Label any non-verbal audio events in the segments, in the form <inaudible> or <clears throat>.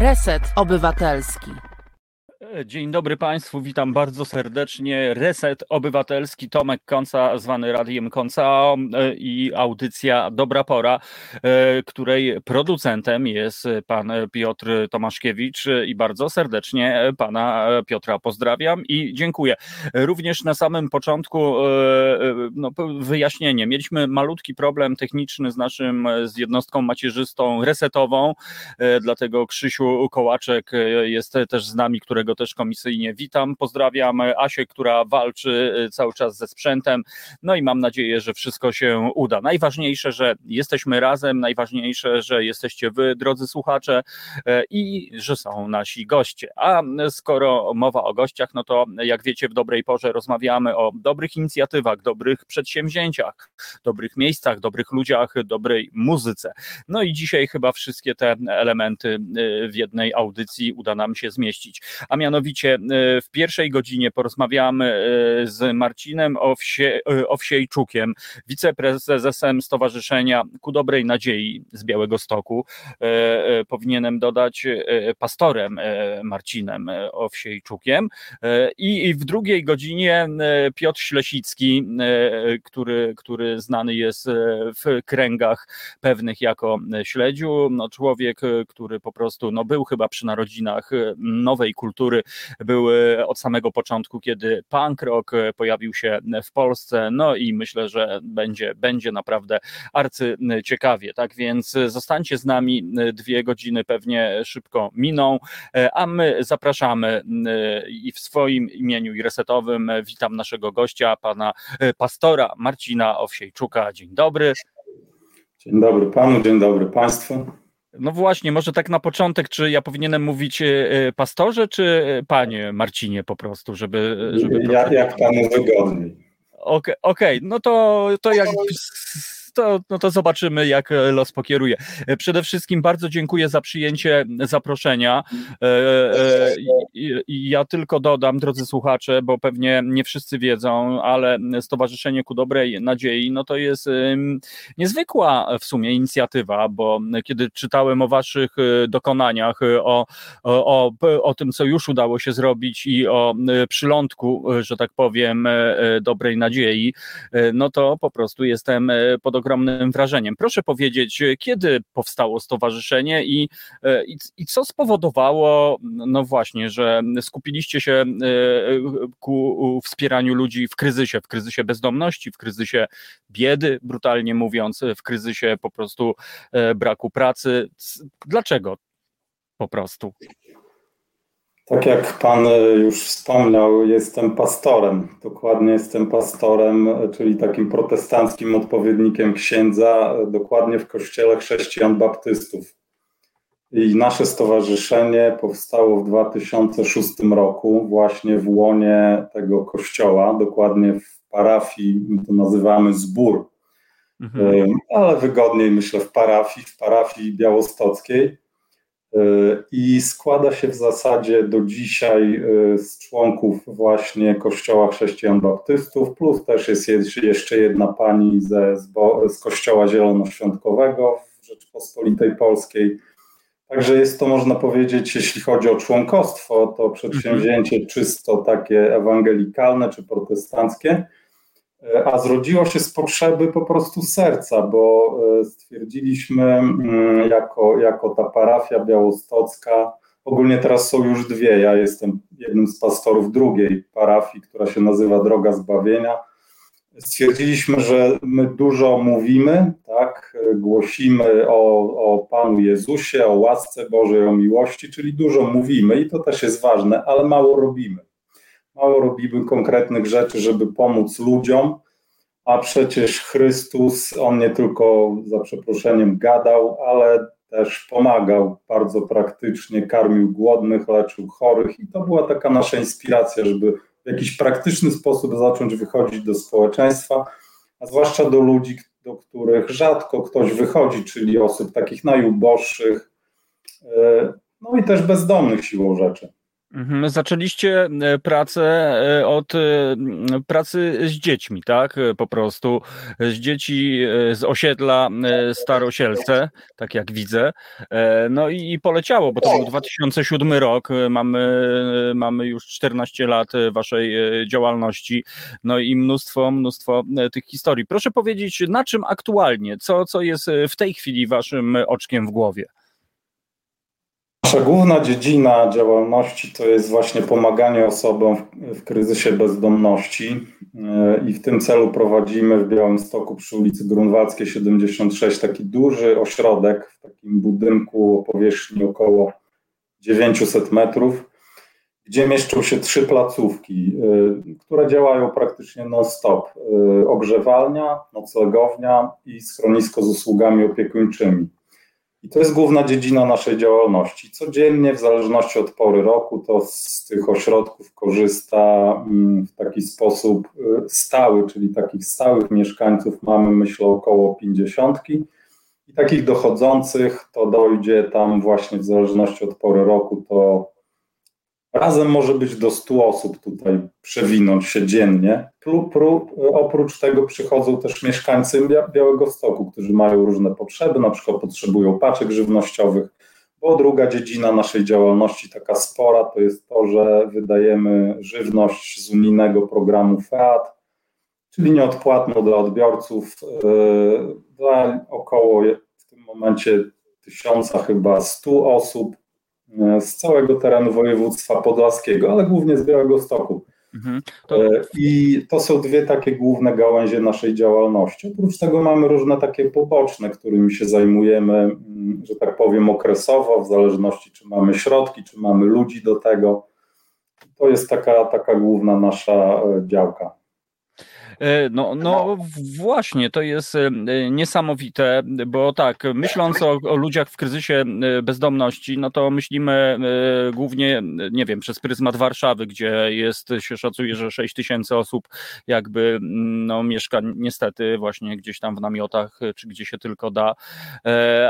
Reset Obywatelski. Dzień dobry Państwu, witam bardzo serdecznie. Reset Obywatelski, Tomek Konca, zwany Radiem Konca i audycja Dobra Pora, e, której producentem jest pan Piotr Tomaszkiewicz i bardzo serdecznie pana Piotra pozdrawiam i dziękuję. Również na samym początku e, no, wyjaśnienie. Mieliśmy malutki problem techniczny z naszym, z jednostką macierzystą resetową, e, dlatego Krzysiu Kołaczek jest też z nami, którego też komisyjnie witam. Pozdrawiam Asię, która walczy y, cały czas ze sprzętem. No i mam nadzieję, że wszystko się uda. Najważniejsze, że jesteśmy razem, najważniejsze, że jesteście wy, drodzy słuchacze, y, i że są nasi goście. A skoro mowa o gościach, no to jak wiecie, w dobrej porze rozmawiamy o dobrych inicjatywach, dobrych przedsięwzięciach, dobrych miejscach, dobrych ludziach, dobrej muzyce. No i dzisiaj chyba wszystkie te elementy y, w jednej audycji uda nam się zmieścić. A mianowicie e, w pierwszej godzinie porozmawiamy e, z Marcinem Owsie, e, Owsiejczukiem, wiceprezesem Stowarzyszenia Ku Dobrej Nadziei z Białego Stoku. Powinienem dodać pastorem Marcinem Owsiejczukiem. I w drugiej godzinie Piotr Ślesicki, który, który znany jest w kręgach pewnych jako śledziu, no człowiek, który po prostu no, był chyba przy narodzinach nowej kultury były od samego początku, kiedy punk rock pojawił się w Polsce, no i myślę, że będzie, będzie naprawdę arcy ciekawie, tak więc zostańcie z nami, dwie godziny pewnie szybko miną, a my zapraszamy i w swoim imieniu i resetowym witam naszego gościa, pana pastora Marcina Owsiejczuka. Dzień dobry. Dzień dobry panu, dzień dobry państwu. No właśnie, może tak na początek, czy ja powinienem mówić e, e, pastorze, czy panie Marcinie po prostu, żeby... żeby ja, jak panu wygodniej. Okej, okay, okay, no to, to jak to, no to zobaczymy, jak e, los pokieruje. E, przede wszystkim bardzo dziękuję za przyjęcie zaproszenia. E, ja tylko dodam, drodzy słuchacze, bo pewnie nie wszyscy wiedzą, ale Stowarzyszenie ku Dobrej Nadziei, no to jest niezwykła w sumie inicjatywa, bo kiedy czytałem o waszych dokonaniach, o, o, o tym, co już udało się zrobić i o przylądku, że tak powiem, dobrej nadziei, no to po prostu jestem pod ogromnym wrażeniem. Proszę powiedzieć, kiedy powstało stowarzyszenie i, e, i, i co spowodowało, no właśnie, że skupiliście się e, ku wspieraniu ludzi w kryzysie, w kryzysie bezdomności, w kryzysie biedy, brutalnie mówiąc, w kryzysie po prostu e, braku pracy. Dlaczego po prostu? Tak jak Pan e, już wspomniał, jestem pastorem. Dokładnie jestem pastorem, e, czyli takim protestanckim odpowiednikiem księdza, e, dokładnie w kościele chrześcijan baptystów. I nasze stowarzyszenie powstało w 2006 roku, właśnie w łonie tego kościoła, dokładnie w parafii, my to nazywamy zbór, mhm. ale wygodniej myślę w parafii, w parafii białostockiej. I składa się w zasadzie do dzisiaj e, z członków właśnie Kościoła Chrześcijan Baptystów, plus też jest jeszcze jedna pani ze, z Kościoła Zielonoświątkowego w Rzeczypospolitej Polskiej. Także jest to, można powiedzieć, jeśli chodzi o członkostwo, to przedsięwzięcie czysto takie ewangelikalne czy protestanckie a zrodziło się z potrzeby po prostu serca, bo e, stwierdziliśmy mm, jako, jako ta parafia białostocka, ogólnie teraz są już dwie, ja jestem jednym z pastorów drugiej parafii, która się nazywa Droga Zbawienia. Stwierdziliśmy, że my dużo mówimy, tak, głosimy o, o Panu Jezusie, o łasce Bożej, o miłości, czyli dużo mówimy i to też jest ważne, ale mało robimy mało robimy konkretnych rzeczy, żeby pomóc ludziom, a przecież Chrystus, on nie tylko za przeproszeniem gadał, ale też pomagał bardzo praktycznie, karmił głodnych, leczył chorych i to była taka nasza inspiracja, żeby w jakiś praktyczny sposób zacząć wychodzić do społeczeństwa, a zwłaszcza do ludzi, do których rzadko ktoś wychodzi, czyli osób takich najuboższych, e, no i też bezdomnych siłą rzeczy. Mhm, zaczęliście e, pracę e, od e, pracy z dziećmi, tak? Po prostu z dzieci z osiedla Starosielce, tak jak widzę. No i poleciało, bo to był 2007 rok. Mamy, mamy już 14 lat waszej działalności. No i mnóstwo, mnóstwo tych historii. Proszę powiedzieć, na czym aktualnie, co, co jest w tej chwili waszym oczkiem w głowie? Nasza główna dziedzina działalności to jest właśnie pomaganie osobom w, kryzysie bezdomności e, i w tym celu prowadzimy w Białymstoku przy ulicy Grunwaldzkiej 76 taki duży ośrodek w takim budynku o powierzchni około 900 metrów, gdzie mieszczą się trzy placówki, e, które działają praktycznie non-stop. E, ogrzewalnia, noclegownia i schronisko z usługami opiekuńczymi. I to jest główna dziedzina naszej działalności. Codziennie, w zależności od pory roku, to z tych ośrodków korzysta mm, w taki sposób y, stały, czyli takich stałych mieszkańców mamy, myślę, około 50. I takich dochodzących to dojdzie tam właśnie w zależności od pory roku, to Razem może być do 100 osób tutaj przewinąć się dziennie. oprócz tego przychodzą też mieszkańcy Białego Stoku, którzy mają różne potrzeby, na przykład potrzebują paczek żywnościowych, bo druga dziedzina naszej działalności, taka spora, to jest to, że wydajemy żywność z unijnego programu FEAT, czyli nieodpłatną dla odbiorców, yy, dla około w tym momencie tysiąca chyba stu osób E, z całego terenu województwa podlaskiego, ale głównie z Białego Stoku. Mhm. To... E, I to są dwie takie główne gałęzie naszej działalności. Oprócz tego mamy różne takie poboczne, którymi się zajmujemy, mm, że tak powiem, okresowo, w zależności czy mamy środki, czy mamy ludzi do tego. To jest taka, taka główna nasza e, działka. E, no, no właśnie, to jest e, niesamowite, bo tak, myśląc o, o ludziach w kryzysie e, bezdomności, no to myślimy głównie, nie wiem, przez pryzmat Warszawy, gdzie jest, się szacuje, że 6 tysięcy osób jakby no, mieszka niestety właśnie gdzieś tam w namiotach, czy gdzie się tylko da,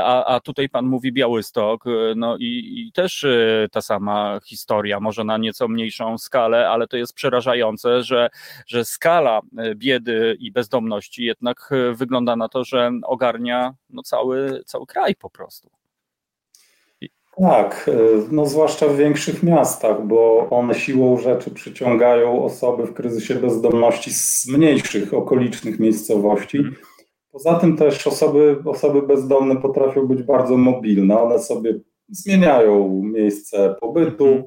a, a tutaj pan mówi Białystok, no i, i też ta sama historia, może na nieco mniejszą skalę, ale to jest przerażające, że, że skala biedy i bezdomności jednak e, wygląda na to, że ogarnia no cały, cały kraj po prostu. Tak, e, no zwłaszcza w większych miastach, bo one siłą rzeczy przyciągają osoby w kryzysie bezdomności z mniejszych, okolicznych miejscowości. Mhm. Poza tym też osoby, osoby bezdomne potrafią być bardzo mobilne. One sobie zmieniają miejsce pobytu, mhm.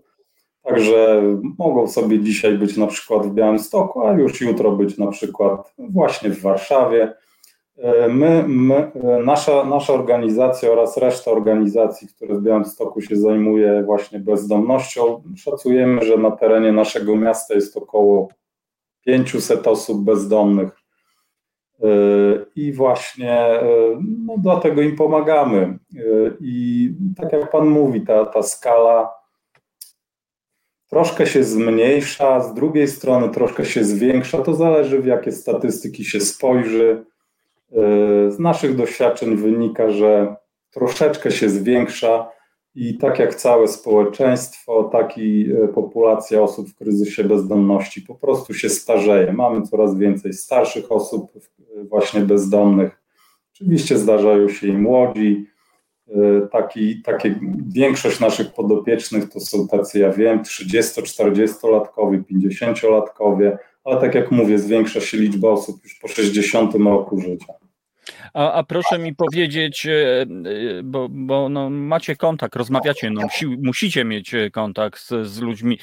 Także mogą sobie dzisiaj być na przykład w Białymstoku, a już jutro być na przykład właśnie w Warszawie. E, my, my, nasza, nasza organizacja oraz reszta organizacji, które w Białymstoku się zajmuje właśnie bezdomnością, szacujemy, że na terenie naszego miasta jest około 500 osób bezdomnych. E, I właśnie e, no, dlatego im pomagamy. I tak jak Pan mówi, ta, ta skala troszkę się zmniejsza, z drugiej strony troszkę się zwiększa. To zależy, w jakie statystyki się spojrzy. E, z naszych doświadczeń wynika, że troszeczkę się zwiększa i tak jak całe społeczeństwo, tak i e, populacja osób w kryzysie bezdomności po prostu się starzeje. Mamy coraz więcej starszych osób właśnie bezdomnych. Oczywiście zdarzają się i młodzi, E, taki, takie, większość naszych podopiecznych to są tacy, ja wiem, 30-40-latkowie, 50-latkowie, ale tak jak mówię, zwiększa się liczba osób już po 60 roku życia. A, a proszę mi powiedzieć, e, e, bo, bo no, macie kontakt, rozmawiacie, no, musi, musicie mieć e, kontakt z, z ludźmi.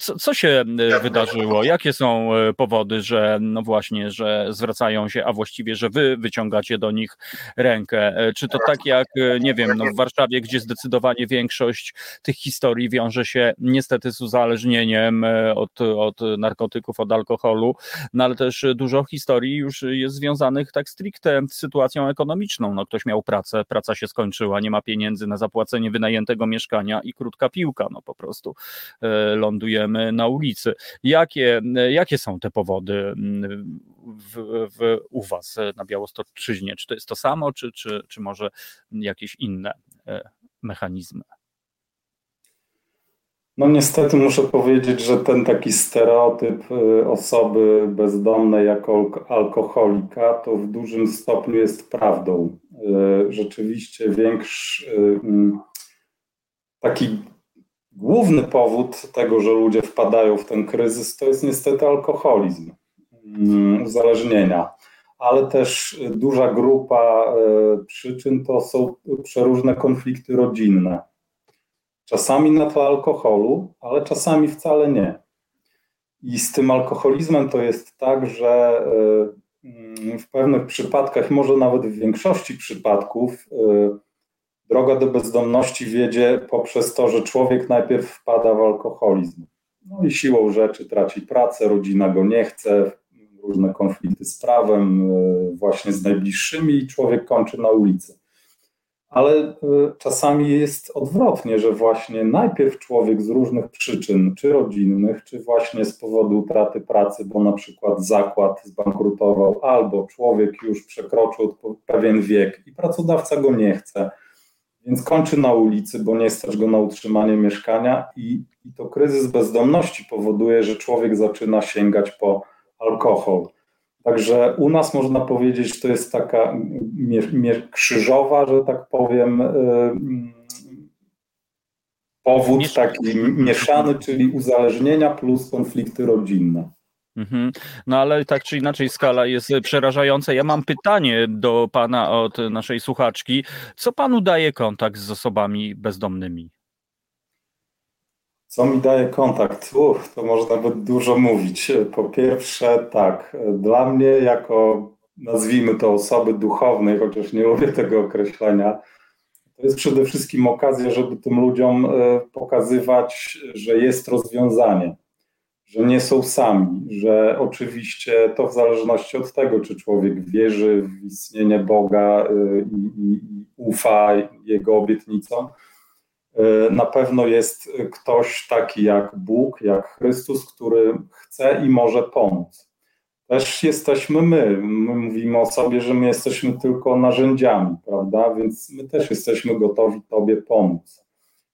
Co, co, się wydarzyło? Jakie są powody, że no właśnie, że zwracają się, a właściwie, że wy wyciągacie do nich rękę? Czy to tak jak, nie wiem, no, w Warszawie, gdzie zdecydowanie większość tych historii wiąże się niestety z uzależnieniem od, od narkotyków, od alkoholu, no ale też dużo historii już jest związanych tak stricte z sytuacją sytuacją ekonomiczną. No, ktoś miał pracę, praca się skończyła, nie ma pieniędzy na zapłacenie wynajętego mieszkania i krótka piłka, no po prostu e, lądujemy na ulicy. Jakie, jakie są te powody w, w, u Was na Białostoczyźnie? Czy to jest to samo, czy, czy, czy może jakieś inne e, mechanizmy? No niestety muszę powiedzieć, że ten taki stereotyp y, osoby bezdomnej jako alkoholika to w dużym stopniu jest prawdą. Y, rzeczywiście większy mm, taki główny powód tego, że ludzie wpadają w ten kryzys, to jest niestety alkoholizm, mm, uzależnienia. Ale też duża grupa y, przyczyn to są przeróżne konflikty rodzinne Czasami na tle alkoholu, ale czasami wcale nie. I z tym alkoholizmem to jest tak, że y, w pewnych przypadkach, może nawet w większości przypadków, y, droga do bezdomności wiedzie poprzez to, że człowiek najpierw wpada w alkoholizm. No i siłą rzeczy traci pracę, rodzina go nie chce, różne konflikty z prawem, y, właśnie z najbliższymi, i człowiek kończy na ulicy ale y, czasami jest odwrotnie, że właśnie najpierw człowiek z różnych przyczyn, czy rodzinnych, czy właśnie z powodu utraty pracy, bo na przykład zakład zbankrutował, albo człowiek już przekroczył pewien wiek i pracodawca go nie chce, więc kończy na ulicy, bo nie stać go na utrzymanie mieszkania i, i to kryzys bezdomności powoduje, że człowiek zaczyna sięgać po alkohol. Także u nas można powiedzieć, to jest taka krzyżowa, że tak powiem, y, mm, powód taki mieszany, czyli uzależnienia plus konflikty rodzinne. Mhm. No ale tak czy inaczej skala jest przerażająca. Ja mam pytanie do pana od naszej słuchaczki. Co panu daje kontakt z osobami bezdomnymi? Co mi daje kontakt? Uch, to można by dużo mówić. Po pierwsze, tak, dla mnie jako nazwijmy to osoby duchownej, chociaż nie lubię tego określenia, to jest przede wszystkim okazja, żeby tym ludziom e, pokazywać, że jest rozwiązanie, że nie są sami, że oczywiście to w zależności od tego, czy człowiek wierzy w istnienie Boga e, i, i, i ufa Jego obietnicom, na pewno jest ktoś taki jak Bóg, jak Chrystus, który chce i może pomóc. Też jesteśmy my. My mówimy o sobie, że my jesteśmy tylko narzędziami, prawda? Więc my też jesteśmy gotowi Tobie pomóc.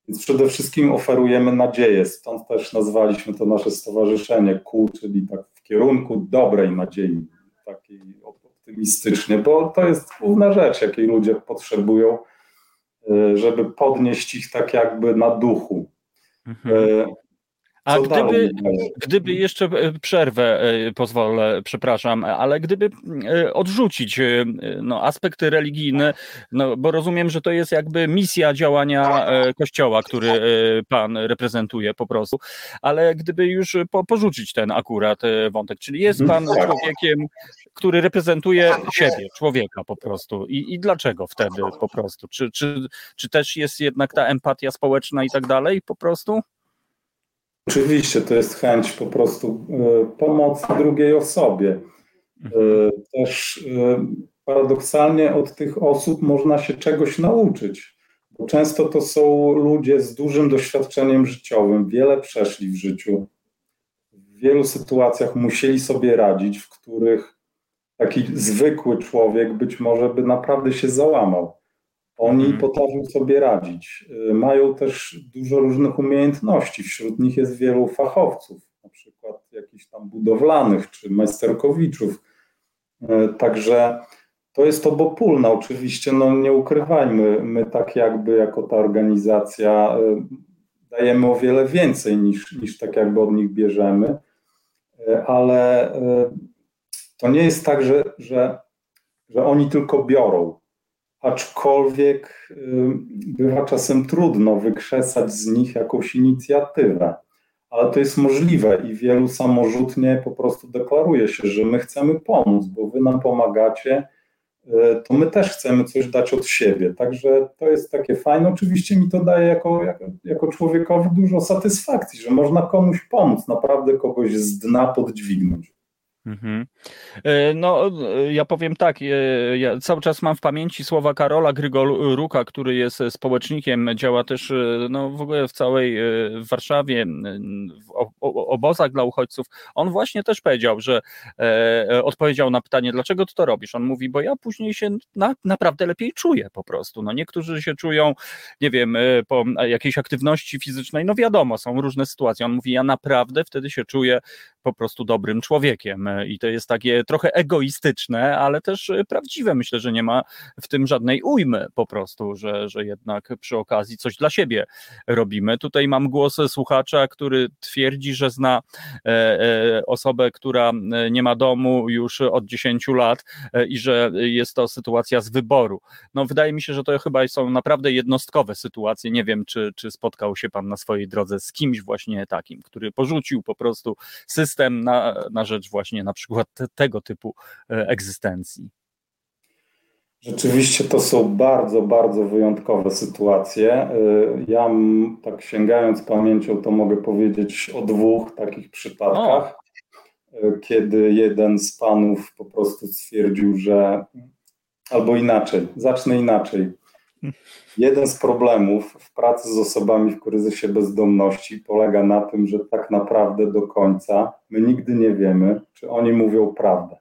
Więc przede wszystkim oferujemy nadzieję, stąd też nazwaliśmy to nasze stowarzyszenie KU, czyli tak w kierunku dobrej nadziei, takiej optymistycznie, bo to jest główna rzecz, jakiej ludzie potrzebują żeby podnieść ich tak jakby na duchu. Mhm. Y, A gdyby, gdyby jeszcze e, przerwę e, pozwolę, przepraszam, ale gdyby e, odrzucić no, aspekty religijne, no, bo rozumiem, że to jest jakby misja działania Kościoła, który pan reprezentuje po prostu, ale gdyby już po, porzucić ten akurat wątek, czyli jest mhm. pan tak. człowiekiem, który reprezentuje siebie, człowieka po prostu. I, i dlaczego wtedy po prostu? Czy, czy, czy też jest jednak ta empatia społeczna i tak dalej po prostu? Oczywiście to jest chęć po prostu e, pomocy drugiej osobie. E, mhm. Też e, paradoksalnie od tych osób można się czegoś nauczyć, bo często to są ludzie z dużym doświadczeniem życiowym, wiele przeszli w życiu. W wielu sytuacjach musieli sobie radzić, w których taki zwykły człowiek być może by naprawdę się załamał. Oni hmm. potrafią sobie radzić. Y, mają też dużo różnych umiejętności. Wśród nich jest wielu fachowców, na przykład jakichś tam budowlanych czy majsterkowiczów. Y, także to jest obopólne. Oczywiście, no nie ukrywajmy, my tak jakby jako ta organizacja y, dajemy o wiele więcej niż, niż tak jakby od nich bierzemy, ale to nie jest tak, że, że, że oni tylko biorą, aczkolwiek bywa czasem trudno wykrzesać z nich jakąś inicjatywę. Ale to jest możliwe i wielu samorzutnie po prostu deklaruje się, że my chcemy pomóc, bo wy nam pomagacie, y, to my też chcemy coś dać od siebie. Także to jest takie fajne. Oczywiście mi to daje jako, jako, jako człowiekowi dużo satysfakcji, że można komuś pomóc, naprawdę kogoś z dna podźwignąć. Mhm. E, no, e, ja powiem tak, e, ja cały czas mam w pamięci słowa Karola Grygoruka, który jest społecznikiem, działa też no, w ogóle w całej Warszawie, w obozach dla uchodźców. On właśnie też powiedział, że e, odpowiedział na pytanie, dlaczego ty to robisz? On mówi, bo ja później się na, naprawdę lepiej czuję po prostu. No, niektórzy się czują, nie wiem, po jakiejś aktywności fizycznej, no wiadomo, są różne sytuacje. On mówi, ja naprawdę wtedy się czuję po prostu dobrym człowiekiem i to jest takie trochę egoistyczne, ale też prawdziwe. Myślę, że nie ma w tym żadnej ujmy po prostu, że, że jednak przy okazji coś dla siebie robimy. Tutaj mam głos słuchacza, który twierdzi, że zna e, e, osobę, która nie ma domu już od 10 lat e, i że jest to sytuacja z wyboru. No wydaje mi się, że to chyba są naprawdę jednostkowe sytuacje. Nie wiem, czy, czy spotkał się pan na swojej drodze z kimś właśnie takim, który porzucił po prostu system na, na rzecz właśnie na przykład te, tego typu e, egzystencji. Rzeczywiście to są bardzo, bardzo wyjątkowe sytuacje. E, ja tak sięgając pamięcią, to mogę powiedzieć o dwóch takich przypadkach, o. E, kiedy jeden z panów po prostu stwierdził, że albo inaczej, zacznę inaczej. Jeden z problemów w pracy z osobami w kryzysie bezdomności polega na tym, że tak naprawdę do końca my nigdy nie wiemy, czy oni mówią prawdę.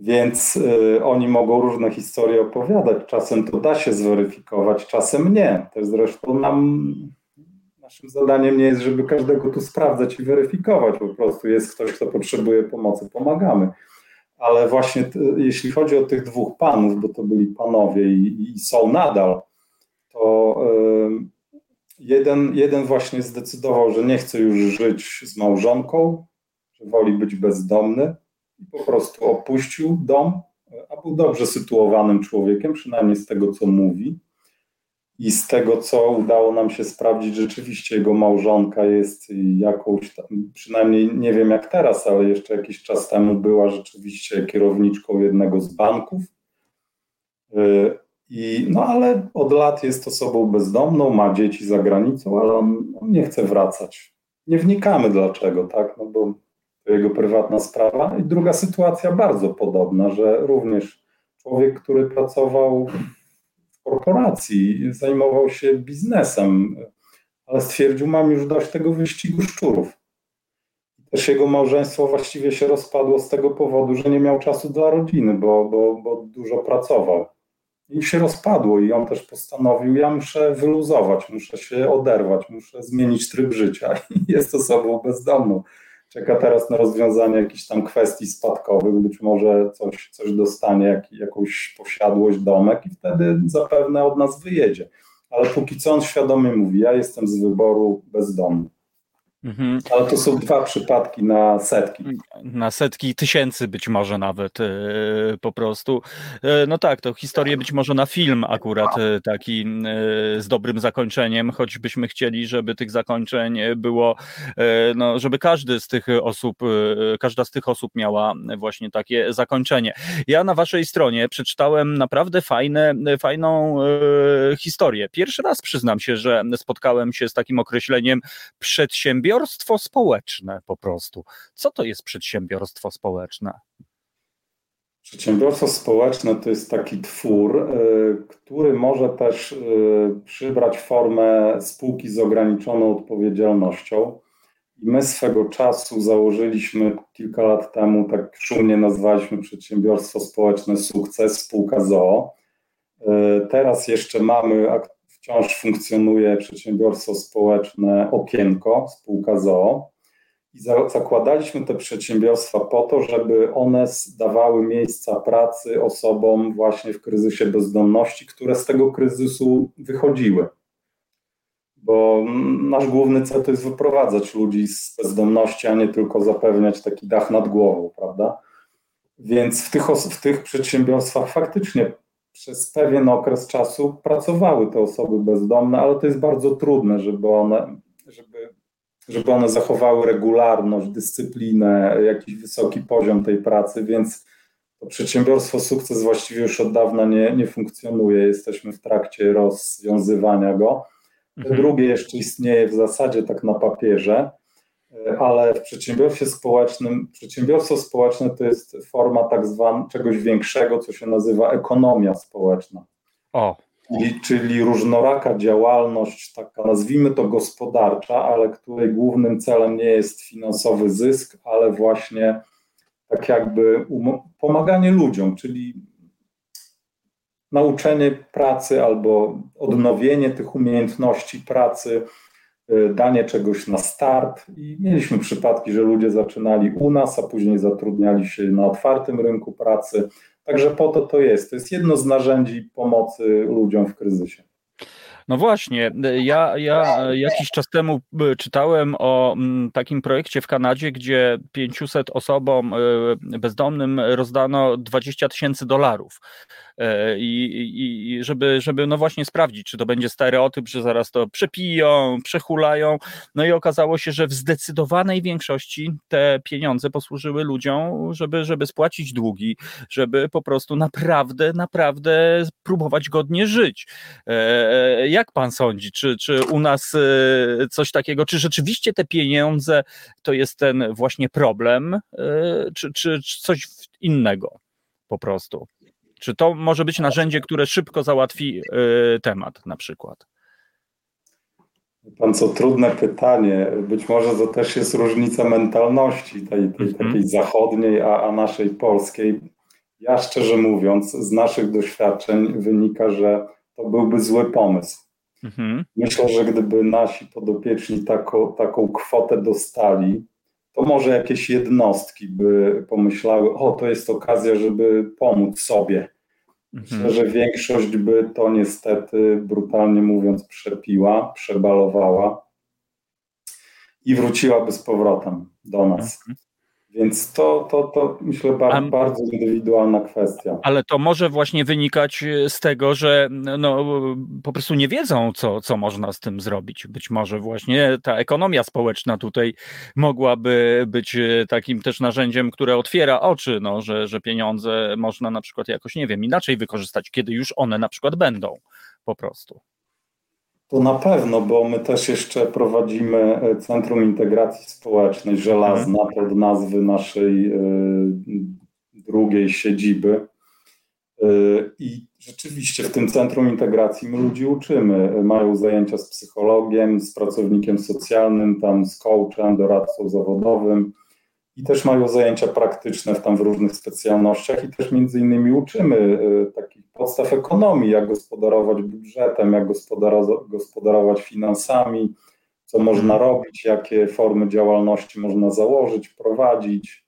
Więc y, oni mogą różne historie opowiadać. Czasem to da się zweryfikować, czasem nie. To zresztą nam, naszym zadaniem nie jest, żeby każdego tu sprawdzać i weryfikować. Po prostu jest ktoś, kto potrzebuje pomocy, pomagamy ale właśnie jeśli chodzi o tych dwóch panów, bo to byli panowie i, i są nadal, to y, jeden, jeden właśnie zdecydował, że nie chce już żyć z małżonką, że woli być bezdomny i po prostu opuścił dom, a był dobrze sytuowanym człowiekiem, przynajmniej z tego, co mówi. I z tego, co udało nam się sprawdzić, rzeczywiście jego małżonka jest jakąś tam, przynajmniej nie wiem jak teraz, ale jeszcze jakiś czas temu była rzeczywiście kierowniczką jednego z banków. Y, I, no ale od lat jest osobą bezdomną, ma dzieci za granicą, ale on, on nie chce wracać. Nie wnikamy dlaczego, tak? No bo to jego prywatna sprawa. I druga sytuacja bardzo podobna, że również człowiek, który pracował korporacji, zajmował się biznesem, ale stwierdził, mam już dość tego wyścigu szczurów. Też jego małżeństwo właściwie się rozpadło z tego powodu, że nie miał czasu dla rodziny, bo, bo, bo dużo pracował. I się rozpadło i on też postanowił, ja muszę wyluzować, muszę się oderwać, muszę zmienić tryb życia. I <laughs> jest osobą bezdomną czeka teraz na rozwiązanie jakichś tam kwestii spadkowych, być może coś, coś dostanie, jak, jakąś posiadłość, domek i wtedy zapewne od nas wyjedzie. Ale póki co on świadomie mówi, ja jestem z wyboru bezdomny. Mhm. Ale to są dwa przypadki na setki. Na setki tysięcy być może nawet yy, po prostu. Yy, no tak, to historię być może na film akurat yy, taki z dobrym zakończeniem, choćbyśmy chcieli, żeby tych zakończeń było, no, żeby każdy z tych osób, każda z tych osób miała właśnie takie zakończenie. Ja na waszej stronie przeczytałem naprawdę fajne, fajną historię. Pierwszy raz przyznam się, że spotkałem się z takim określeniem przedsiębiorstwa przedsiębiorstwo społeczne po prostu. Co to jest przedsiębiorstwo społeczne? Przedsiębiorstwo społeczne to jest taki twór, e, który może też e, przybrać formę spółki z ograniczoną odpowiedzialnością. I my swego czasu założyliśmy kilka lat temu, tak szumnie nazwaliśmy przedsiębiorstwo społeczne Sukces, spółka ZOO. E, teraz jeszcze mamy wciąż funkcjonuje przedsiębiorstwo społeczne Okienko, spółka ZOO. I zakładaliśmy te przedsiębiorstwa po to, żeby one dawały miejsca pracy osobom właśnie w kryzysie bezdomności, które z tego kryzysu wychodziły. Bo nasz główny cel to jest wyprowadzać ludzi z bezdomności, a nie tylko zapewniać taki dach nad głową, prawda? Więc w tych, w tych przedsiębiorstwach faktycznie przez pewien okres czasu pracowały te osoby bezdomne, ale to jest bardzo trudne, żeby one, żeby, żeby one zachowały regularność, dyscyplinę, jakiś wysoki poziom tej pracy, więc to przedsiębiorstwo Sukces właściwie już od dawna nie, nie funkcjonuje. Jesteśmy w trakcie rozwiązywania go. Mhm. Drugie jeszcze istnieje w zasadzie tak na papierze, ale w przedsiębiorstwie społecznym, przedsiębiorstwo społeczne to jest forma tak zwanego czegoś większego, co się nazywa ekonomia społeczna. O. Czyli, czyli różnoraka działalność, taka nazwijmy to gospodarcza, ale której głównym celem nie jest finansowy zysk, ale właśnie tak jakby pomaganie ludziom, czyli nauczenie pracy albo odnowienie tych umiejętności pracy, danie czegoś na start. I mieliśmy przypadki, że ludzie zaczynali u nas, a później zatrudniali się na otwartym rynku pracy. Także po to to jest. To jest jedno z narzędzi pomocy ludziom w kryzysie. No właśnie, ja, ja jakiś czas temu e, czytałem o mm, takim projekcie w Kanadzie, gdzie 500 osobom e, bezdomnym rozdano 20 tysięcy dolarów. E, I, i, żeby, żeby no właśnie sprawdzić, czy to będzie stereotyp, że zaraz to przepiją, przehulają. No i okazało się, że w zdecydowanej większości te pieniądze posłużyły ludziom, żeby, żeby spłacić długi, żeby po prostu naprawdę, naprawdę próbować godnie żyć. Jak pan sądzi, czy, czy u nas e, coś takiego, czy rzeczywiście te pieniądze to jest ten właśnie problem, e, czy, czy, czy coś innego po prostu? Czy to może być narzędzie, które szybko załatwi e, temat na przykład? Pan co trudne pytanie. Być może to też jest różnica mentalności tej, tej mm -hmm. takiej zachodniej, a, a naszej polskiej. Ja szczerze mówiąc, z naszych doświadczeń wynika, że to byłby zły pomysł. Mhm. Myślę, że gdyby nasi podopieczni taką, taką kwotę dostali, to może jakieś jednostki by pomyślały, o to jest okazja, żeby pomóc sobie. Myślę, mhm. że większość by to niestety, brutalnie mówiąc, przepiła, przebalowała i wróciłaby z powrotem do nas. Mhm. Więc to, to, to myślę bardzo, bardzo indywidualna kwestia. Ale to może właśnie wynikać e, z tego, że no, po prostu nie wiedzą, co, co można z tym zrobić. Być może właśnie ta ekonomia społeczna tutaj mogłaby być e, takim też narzędziem, które otwiera oczy, no, że, że pieniądze można na przykład jakoś, nie wiem, inaczej wykorzystać, kiedy już one na przykład będą po prostu. To na pewno, bo my też jeszcze prowadzimy e, Centrum Integracji Społecznej Żelazna mhm. pod nazwy naszej y, drugiej siedziby. Y, I rzeczywiście w tym Centrum Integracji my ludzi uczymy. Mają zajęcia z psychologiem, z pracownikiem socjalnym, tam z coachem, doradcą zawodowym i też mają zajęcia praktyczne w tam w różnych specjalnościach i też między innymi uczymy y, takich podstaw ekonomii, jak gospodarować budżetem, jak gospodarować finansami, co można mhm. robić, jakie formy działalności można założyć, prowadzić.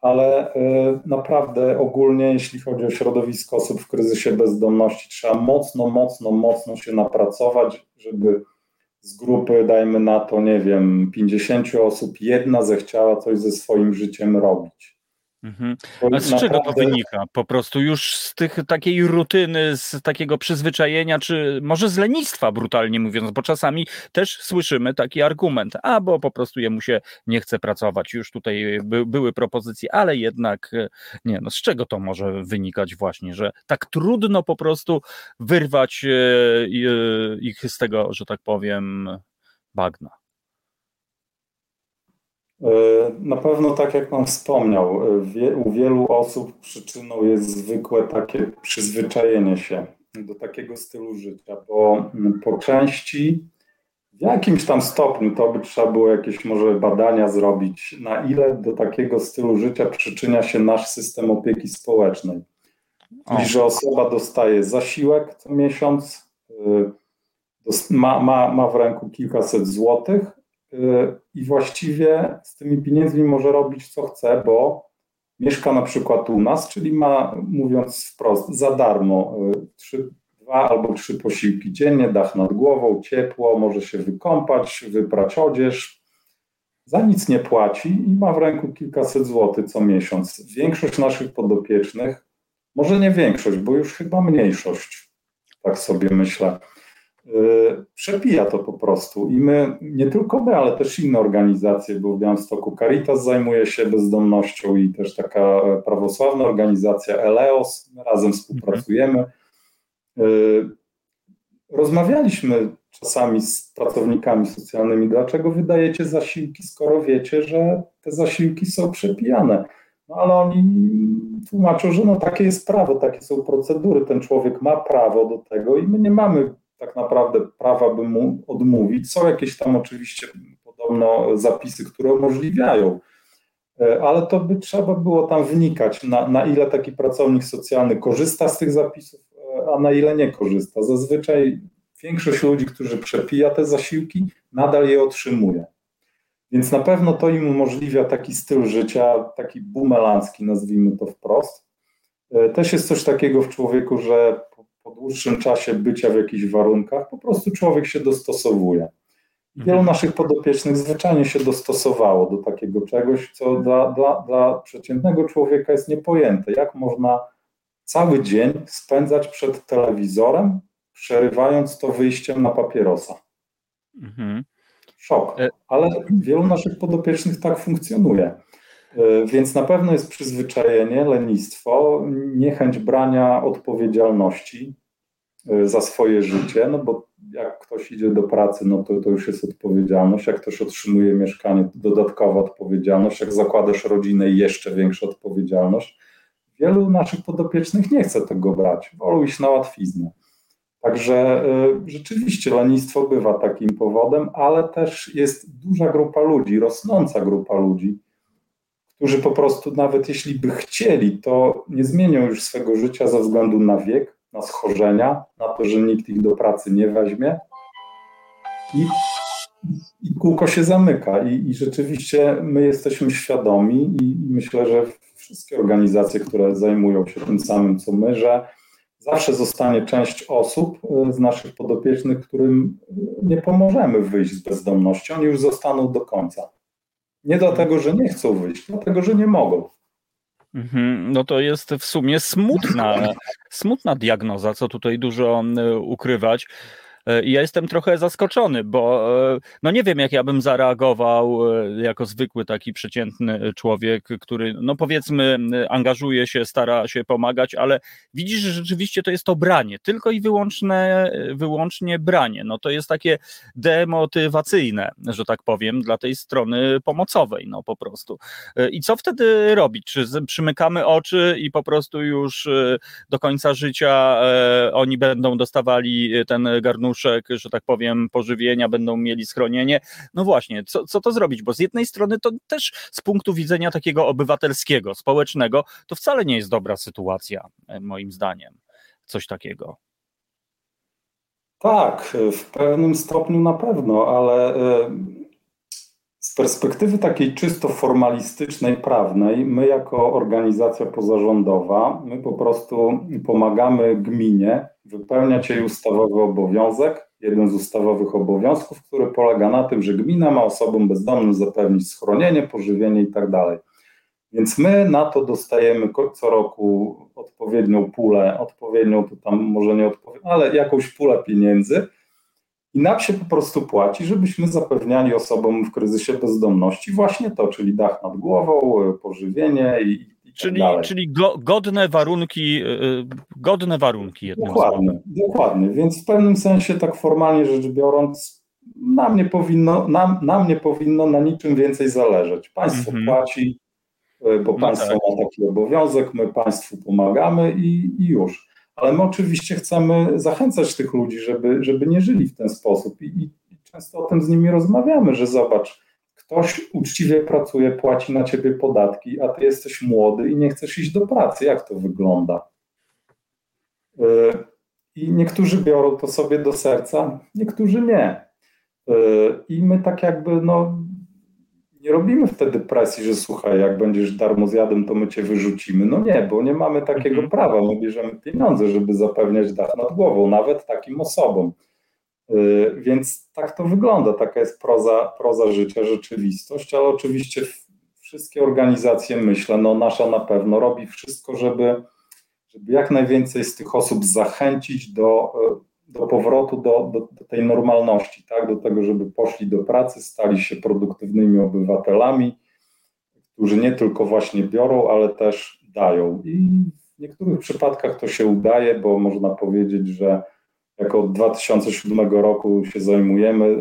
Ale y, naprawdę ogólnie, jeśli chodzi o środowisko osób w kryzysie bezdomności, trzeba mocno, mocno, mocno się napracować, żeby z grupy, dajmy na to, nie wiem, 50 osób, jedna zechciała coś ze swoim życiem robić. Mhm. A z czego to wynika? Po prostu już z tych takiej rutyny, z takiego przyzwyczajenia, czy może z lenistwa, brutalnie mówiąc, bo czasami też słyszymy taki argument, a bo po prostu jemu się nie chce pracować. Już tutaj by, były propozycje, ale jednak e, nie, no z czego to może wynikać właśnie, że tak trudno po prostu wyrwać e, e, ich z tego, że tak powiem, bagna. E, na pewno, tak jak Pan wspomniał, e, u wielu osób przyczyną jest zwykłe takie przyzwyczajenie się do takiego stylu życia, bo mm, po części w jakimś tam stopniu to by trzeba było jakieś może badania zrobić, na ile do takiego stylu życia przyczynia się nasz system opieki społecznej. Czyli, że osoba dostaje zasiłek co miesiąc, e, ma, ma, ma w ręku kilkaset złotych, i właściwie z tymi pieniędzmi może robić co chce, bo mieszka na przykład u nas, czyli ma, mówiąc wprost, za darmo y, trzy, dwa albo trzy posiłki dziennie, dach nad głową, ciepło, może się wykąpać, wyprać odzież. Za nic nie płaci i ma w ręku kilkaset złotych co miesiąc. Większość naszych podopiecznych, może nie większość, bo już chyba mniejszość, tak sobie myślę, przepija to po prostu. I my, nie tylko my, ale też inne organizacje, bo w Białymstoku Caritas zajmuje się bezdomnością i też taka prawosławna organizacja Eleos, my razem współpracujemy. Y, rozmawialiśmy czasami z pracownikami socjalnymi, dlaczego wydajecie zasiłki, skoro wiecie, że te zasiłki są przepijane. No ale oni tłumaczą, że no takie jest prawo, takie są procedury, ten człowiek ma prawo do tego i my nie mamy tak naprawdę prawa, by mu odmówić. Są jakieś tam oczywiście podobno zapisy, które umożliwiają, e, ale to by trzeba było tam wnikać, na, na ile taki pracownik socjalny korzysta z tych zapisów, e, a na ile nie korzysta. Zazwyczaj większość ludzi, którzy przepija te zasiłki, nadal je otrzymuje. Więc na pewno to im umożliwia taki styl życia, taki bumelancki, nazwijmy to wprost. E, też jest coś takiego w człowieku, że po, dłuższym czasie bycia w jakichś warunkach, po prostu człowiek się dostosowuje. Wielu mhm. naszych podopiecznych zwyczajnie się dostosowało do takiego czegoś, co dla, dla, dla przeciętnego człowieka jest niepojęte. Jak można cały dzień spędzać przed telewizorem, przerywając to wyjściem na papierosa? Mhm. Szok, e, ale wielu naszych podopiecznych tak funkcjonuje. E, więc na pewno jest przyzwyczajenie, lenistwo, niechęć brania odpowiedzialności e, za swoje życie, no bo jak ktoś idzie do pracy, no to, to już jest odpowiedzialność, jak ktoś otrzymuje mieszkanie, to dodatkowa odpowiedzialność, jak zakładasz rodzinę, jeszcze większa odpowiedzialność. Wielu naszych podopiecznych nie chce tego brać, wolą iść na łatwiznę. Także y, rzeczywiście lenistwo bywa takim powodem, ale też jest duża grupa ludzi, rosnąca grupa ludzi, którzy po prostu nawet jeśli by chcieli, to nie zmienią już swego życia ze względu na wiek, na schorzenia, na to, że nikt ich do pracy nie weźmie. I, i kółko się zamyka. I, I, rzeczywiście my jesteśmy świadomi, i myślę, że wszystkie organizacje, które zajmują się tym samym co my, że zawsze zostanie część osób e, z naszych podopiecznych, którym nie pomożemy wyjść z bezdomności. Oni już zostaną do końca. Nie dlatego, że nie chcą wyjść, dlatego, że nie mogą. Mhm. No to jest w sumie smutna, <laughs> smutna diagnoza, co tutaj dużo e, ukrywać. E, I ja jestem trochę zaskoczony, bo e, no nie wiem, jak ja bym zareagował e, jako zwykły taki przeciętny człowiek, który, no powiedzmy, angażuje się, stara się pomagać, ale widzisz, że rzeczywiście to jest to branie, tylko i wyłączne, wyłącznie branie. No to jest takie demotywacyjne, że tak powiem, dla tej strony pomocowej, no po prostu. I co wtedy robić? Czy przymykamy oczy i po prostu już do końca życia oni będą dostawali ten garnusz że tak powiem, pożywienia, będą mieli schronienie. No właśnie, co, co to zrobić? Bo z jednej strony to też z punktu widzenia takiego obywatelskiego, społecznego, to wcale nie jest dobra sytuacja, e, moim zdaniem. Coś takiego. Tak, w pewnym stopniu na pewno, ale e, z perspektywy takiej czysto formalistycznej, prawnej, my jako organizacja pozarządowa, my po prostu pomagamy gminie wypełniać jej ustawowy obowiązek, jeden z ustawowych obowiązków, który polega na tym, że gmina ma osobom bezdomnym zapewnić schronienie, pożywienie i tak. Więc my na to dostajemy co roku odpowiednią pulę, odpowiednią, to tam może nie odpowiednią, ale jakąś pulę pieniędzy, i nam się po prostu płaci, żebyśmy zapewniali osobom w kryzysie bezdomności właśnie to, czyli dach nad głową, pożywienie i, tak czyli, tak czyli go, godne warunki, y, y, godne warunki. Dokładnie, dokładnie. Więc w pewnym sensie, tak formalnie rzecz biorąc, nam nie powinno, nam, nam nie powinno na niczym więcej zależeć. Państwo mhm. płaci, y, bo no państwo tak. ma taki obowiązek, my państwu pomagamy i, i już ale my oczywiście chcemy zachęcać tych ludzi, żeby, żeby nie żyli w ten sposób I, i często o tym z nimi rozmawiamy, że zobacz, ktoś uczciwie pracuje, płaci na ciebie podatki, a ty jesteś młody i nie chcesz iść do pracy. Jak to wygląda? Y, I niektórzy biorą to sobie do serca, niektórzy nie. Y, I my tak jakby no, nie robimy wtedy presji, że słuchaj, jak będziesz darmozjadem, to my cię wyrzucimy. No nie, bo nie mamy takiego mhm. prawa. My bierzemy pieniądze, żeby zapewniać dach nad głową, nawet takim osobom. Yy, więc tak to wygląda, taka jest proza, proza życia, rzeczywistość, ale oczywiście wszystkie organizacje, myślę, no nasza na pewno robi wszystko, żeby, żeby jak najwięcej z tych osób zachęcić do do powrotu do, do, do, tej normalności, tak? do tego, żeby poszli do pracy, stali się produktywnymi obywatelami, którzy nie tylko właśnie biorą, ale też dają. I w niektórych przypadkach to się udaje, bo można powiedzieć, że jako od 2007 roku się zajmujemy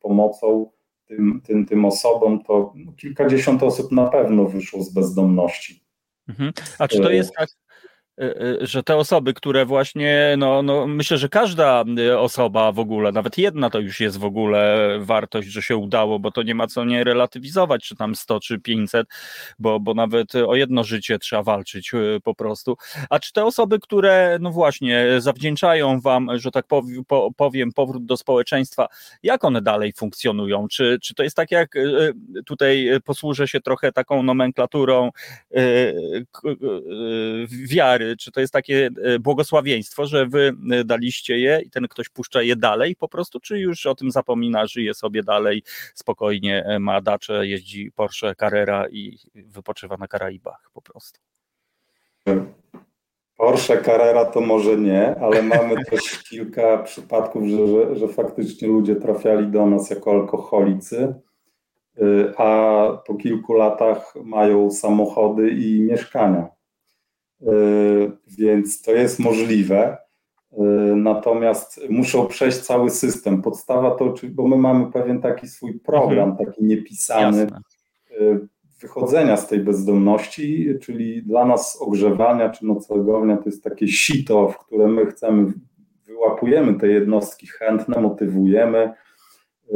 pomocą tym, tym, tym osobom, to kilkadziesiąt osób na pewno wyszło z bezdomności. Mhm. A czy to jest tak, Y, y, że te osoby, które właśnie, no, no myślę, że każda y, osoba w ogóle, nawet jedna to już jest w ogóle wartość, że się udało, bo to nie ma co nie relatywizować, czy tam 100 czy 500, bo, bo nawet o jedno życie trzeba walczyć po prostu. A czy te osoby, które, no właśnie, zawdzięczają wam, że tak powiem, powrót do społeczeństwa, jak one dalej funkcjonują? Czy, czy to jest tak jak tutaj posłużę się trochę taką nomenklaturą wiary, czy to jest takie e, błogosławieństwo, że wy e, daliście je i ten ktoś puszcza je dalej po prostu, czy już o tym zapomina, żyje sobie dalej, spokojnie e, ma dacze, jeździ Porsche Carrera i wypoczywa na Karaibach po prostu? Porsche Carrera to może nie, ale mamy też <laughs> kilka przypadków, że, że, że faktycznie ludzie trafiali do nas jako alkoholicy, a po kilku latach mają samochody i mieszkania. E, więc to jest możliwe. E, natomiast muszą przejść cały system. Podstawa to, bo my mamy pewien taki swój program, mhm. taki niepisany Jasne. E, wychodzenia z tej bezdomności, czyli dla nas ogrzewania czy noclegownia to jest takie sito, w które my chcemy, wyłapujemy te jednostki chętne, motywujemy,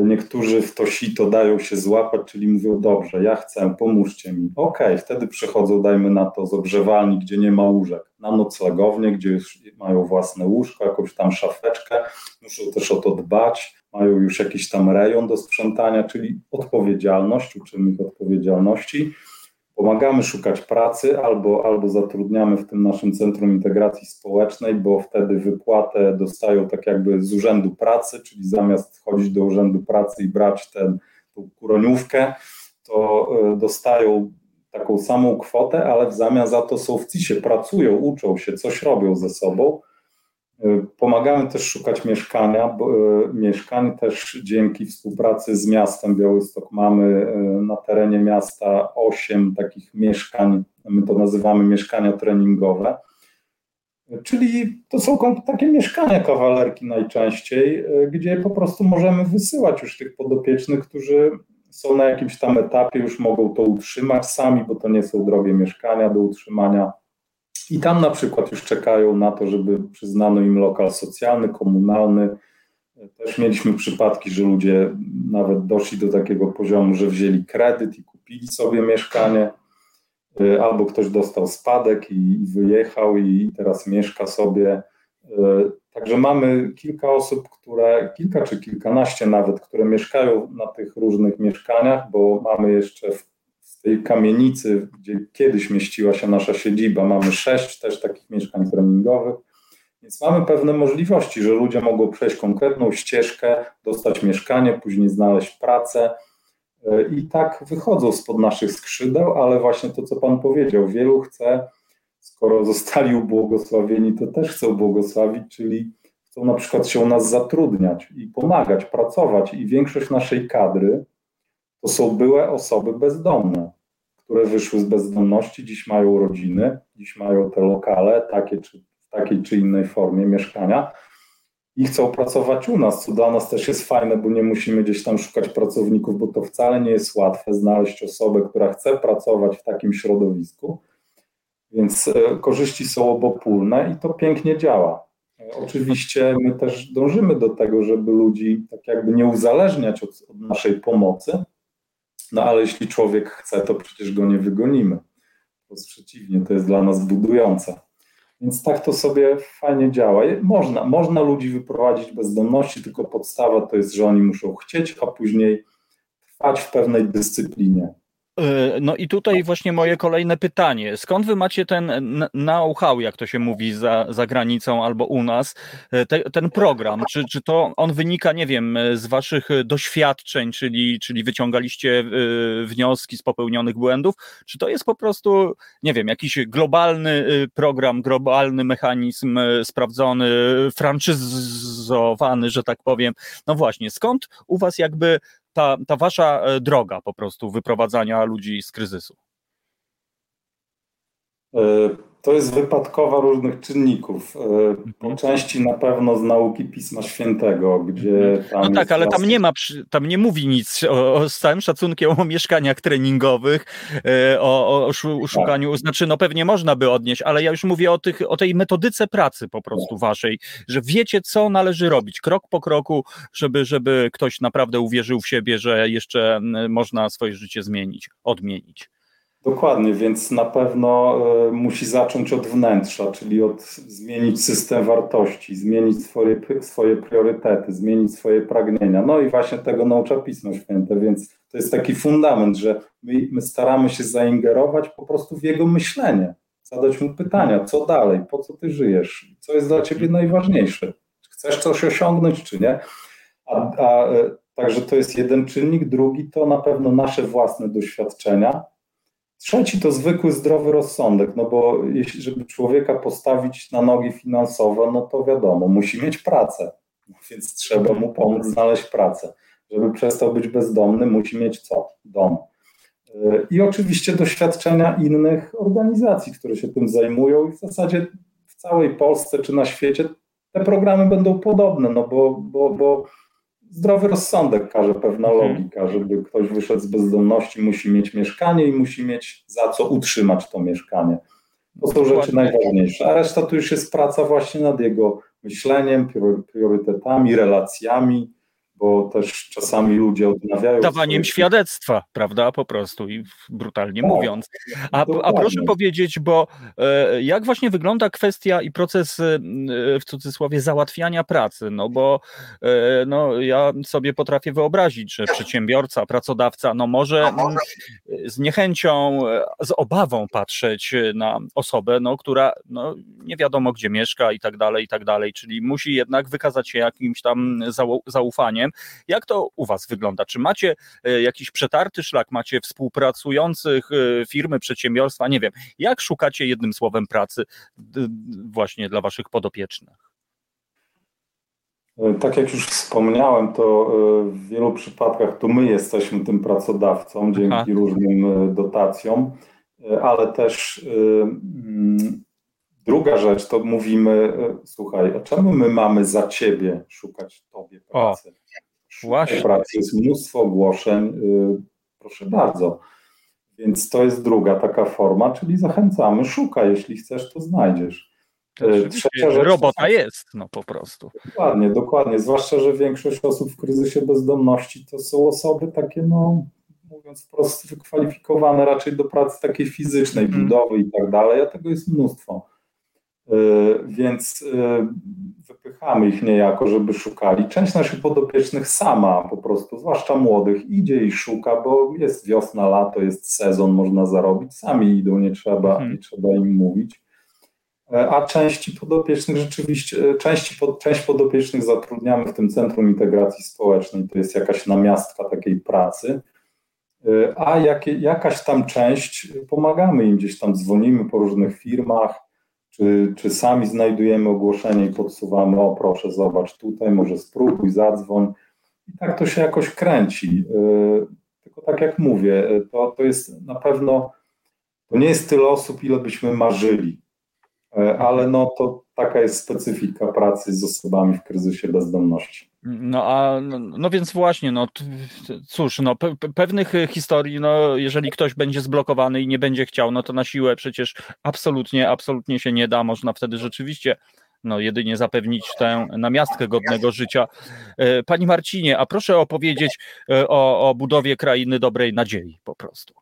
Niektórzy w to sito dają się złapać, czyli mówią, dobrze, ja chcę, pomóżcie mi. Okej, okay, wtedy przychodzą, dajmy na to, z ogrzewalni, gdzie nie ma łóżek, na noclegownię, gdzie już mają własne łóżko, jakąś tam szafeczkę, muszą też o to dbać, mają już jakiś tam rejon do sprzątania, czyli odpowiedzialność, uczymy ich odpowiedzialności pomagamy szukać pracy albo, albo zatrudniamy w tym naszym Centrum Integracji Społecznej, bo wtedy wypłatę dostają tak jakby z urzędu pracy, czyli zamiast chodzić do urzędu pracy i brać tę kuroniówkę, to e, dostają taką samą kwotę, ale w zamian za to są w CIS-ie, pracują, uczą się, coś robią ze sobą pomagamy też szukać mieszkania, bo, e, mieszkań też dzięki współpracy z miastem Białystok. Mamy e, na terenie miasta 8 takich mieszkań, my to nazywamy mieszkania treningowe, czyli to są takie mieszkania kawalerki najczęściej, gdzie po prostu możemy wysyłać już tych podopiecznych, którzy są na jakimś tam etapie, już mogą to utrzymać sami, bo to nie są drogie mieszkania do utrzymania i tam na przykład już czekają na to, żeby przyznano im lokal socjalny, komunalny. Też mieliśmy przypadki, że ludzie nawet doszli do takiego poziomu, że wzięli kredyt i kupili sobie mieszkanie, y, albo ktoś dostał spadek i wyjechał i teraz mieszka sobie. Y, także mamy kilka osób, które, kilka czy kilkanaście nawet, które mieszkają na tych różnych mieszkaniach, bo mamy jeszcze w z tej kamienicy, gdzie kiedyś mieściła się nasza siedziba, mamy sześć też takich mieszkań treningowych. Więc mamy pewne możliwości, że ludzie mogą przejść konkretną ścieżkę, dostać mieszkanie, później znaleźć pracę. E, I tak wychodzą spod naszych skrzydeł, ale właśnie to, co Pan powiedział, wielu chce, skoro <laughs> zostali ubłogosławieni, to też chcą błogosławić, czyli chcą na przykład się u nas zatrudniać i pomagać, pracować. I większość naszej kadry, to są były osoby bezdomne, które wyszły z bezdomności, dziś mają rodziny, dziś mają te lokale, takie czy, w takiej czy innej formie mieszkania i chcą pracować u nas, co dla nas też jest fajne, bo nie musimy gdzieś tam szukać pracowników, bo to wcale nie jest łatwe znaleźć osobę, która chce pracować w takim środowisku. Więc e, korzyści są obopólne i to pięknie działa. Oczywiście my też dążymy do tego, żeby ludzi tak jakby nie uzależniać od, od naszej pomocy, no ale jeśli człowiek chce, to przecież go nie wygonimy. Wprost przeciwnie, to jest dla nas budujące. Więc tak to sobie fajnie działa. Można, można ludzi wyprowadzić bezdomności, tylko podstawa to jest, że oni muszą chcieć, a później trwać w pewnej dyscyplinie. E, no i tutaj właśnie moje kolejne pytanie. Skąd wy macie ten know-how, jak to się mówi, za, za granicą albo u nas, e, te, ten program? Czy, czy to on wynika, nie wiem, z waszych doświadczeń, czyli, czyli wyciągaliście e, wnioski z popełnionych błędów? Czy to jest po prostu, nie wiem, jakiś globalny program, globalny mechanizm sprawdzony, franczyzowany, że tak powiem? No właśnie, skąd u was jakby ta, ta wasza e, droga po prostu wyprowadzania ludzi z kryzysu? To jest wypadkowa różnych czynników. E, po mhm. części na pewno z nauki Pisma Świętego, gdzie mhm. tam. No tak, ale tam nie ma, tam nie mówi nic o, o z całym szacunkiem o mieszkaniach treningowych, e, o, o szukaniu. Tak. Znaczy, no pewnie można by odnieść, ale ja już mówię o, tych, o tej metodyce pracy po prostu tak. waszej, że wiecie, co należy robić, krok po kroku, żeby, żeby ktoś naprawdę uwierzył w siebie, że jeszcze można swoje życie zmienić, odmienić. Dokładnie, więc na pewno e, musi zacząć od wnętrza, czyli od zmienić system wartości, zmienić swoje, swoje priorytety, zmienić swoje pragnienia. No i właśnie tego naucza Pismo Święte, więc to jest taki fundament, że my, my staramy się zaingerować po prostu w jego myślenie, zadać mu pytania, co dalej, po co ty żyjesz, co jest dla ciebie najważniejsze, chcesz coś osiągnąć, czy nie. A, a, e, także to jest jeden czynnik, drugi to na pewno nasze własne doświadczenia Trzeci to zwykły zdrowy rozsądek, no bo jeśli, żeby człowieka postawić na nogi finansowo, no to wiadomo, musi mieć pracę, więc trzeba mu pomóc znaleźć pracę. Żeby przestał być bezdomny, musi mieć co? Dom. I oczywiście doświadczenia innych organizacji, które się tym zajmują i w zasadzie w całej Polsce czy na świecie te programy będą podobne, no bo, bo, bo zdrowy rozsądek każe, pewna mhm. logika, żeby ktoś wyszedł z bezdomności, musi mieć mieszkanie i musi mieć za co utrzymać to mieszkanie. To są rzeczy najważniejsze, a reszta to już jest praca właśnie nad jego myśleniem, priorytetami, relacjami, bo też czasami ludzie odmawiają. Dawaniem swoje... świadectwa, prawda, po prostu i brutalnie tak, mówiąc. A, a, proszę powiedzieć, bo e, jak właśnie wygląda kwestia i proces e, w cudzysłowie załatwiania pracy? No bo e, no, ja sobie potrafię wyobrazić, że przedsiębiorca, pracodawca, no może mm, z niechęcią, z obawą patrzeć na osobę, no, która no, nie wiadomo gdzie mieszka i tak dalej, i tak dalej, czyli musi jednak wykazać się jakimś tam zaufaniem jak to u Was wygląda? Czy macie e, jakiś przetarty szlak, macie współpracujących e, firmy, przedsiębiorstwa? Nie wiem. Jak szukacie jednym słowem pracy właśnie dla Waszych podopiecznych? E, tak jak już wspomniałem, to w wielu przypadkach to my jesteśmy tym pracodawcą dzięki Aha. różnym dotacjom, ale też druga rzecz to mówimy, słuchaj, a czemu my mamy za ciebie szukać tobie pracy? O. Właśnie. pracy jest mnóstwo ogłoszeń, y, proszę bardzo. Więc to jest druga taka forma, czyli zachęcamy, szukaj, jeśli chcesz, to znajdziesz. Y, trzecia rzecz, robota jest, no po prostu. Dokładnie, dokładnie. Zwłaszcza, że większość osób w kryzysie bezdomności to są osoby takie, no mówiąc wprost, wykwalifikowane raczej do pracy takiej fizycznej, mm. budowy i tak dalej, a tego jest mnóstwo. Y, więc wypychamy ich niejako, żeby szukali. Część naszych podopiecznych sama po prostu, zwłaszcza młodych, idzie i szuka, bo jest wiosna, lato, jest sezon, można zarobić. Sami idą, nie trzeba, hmm. nie trzeba im mówić. E, a części podopiecznych rzeczywiście, e, części, część podopiecznych zatrudniamy w tym Centrum Integracji Społecznej, to jest jakaś namiastka takiej pracy, e, a jakie, jakaś tam część pomagamy im gdzieś tam, dzwonimy po różnych firmach, czy, czy sami znajdujemy ogłoszenie i podsuwamy, o proszę, zobacz tutaj, może spróbuj, zadzwoń. I tak to się jakoś kręci. Y, tylko tak jak mówię, y, to, to jest na pewno, to nie jest tyle osób, ile byśmy marzyli, ale no to taka jest specyfika pracy z osobami w kryzysie bezdomności. No a no, no, więc właśnie, no cóż, no pe pewnych historii, no jeżeli ktoś będzie zblokowany i nie będzie chciał, no to na siłę przecież absolutnie, absolutnie się nie da. Można wtedy rzeczywiście no jedynie zapewnić tę namiastkę godnego życia. E, Pani Marcinie, a proszę opowiedzieć e, o, o budowie krainy dobrej nadziei po prostu.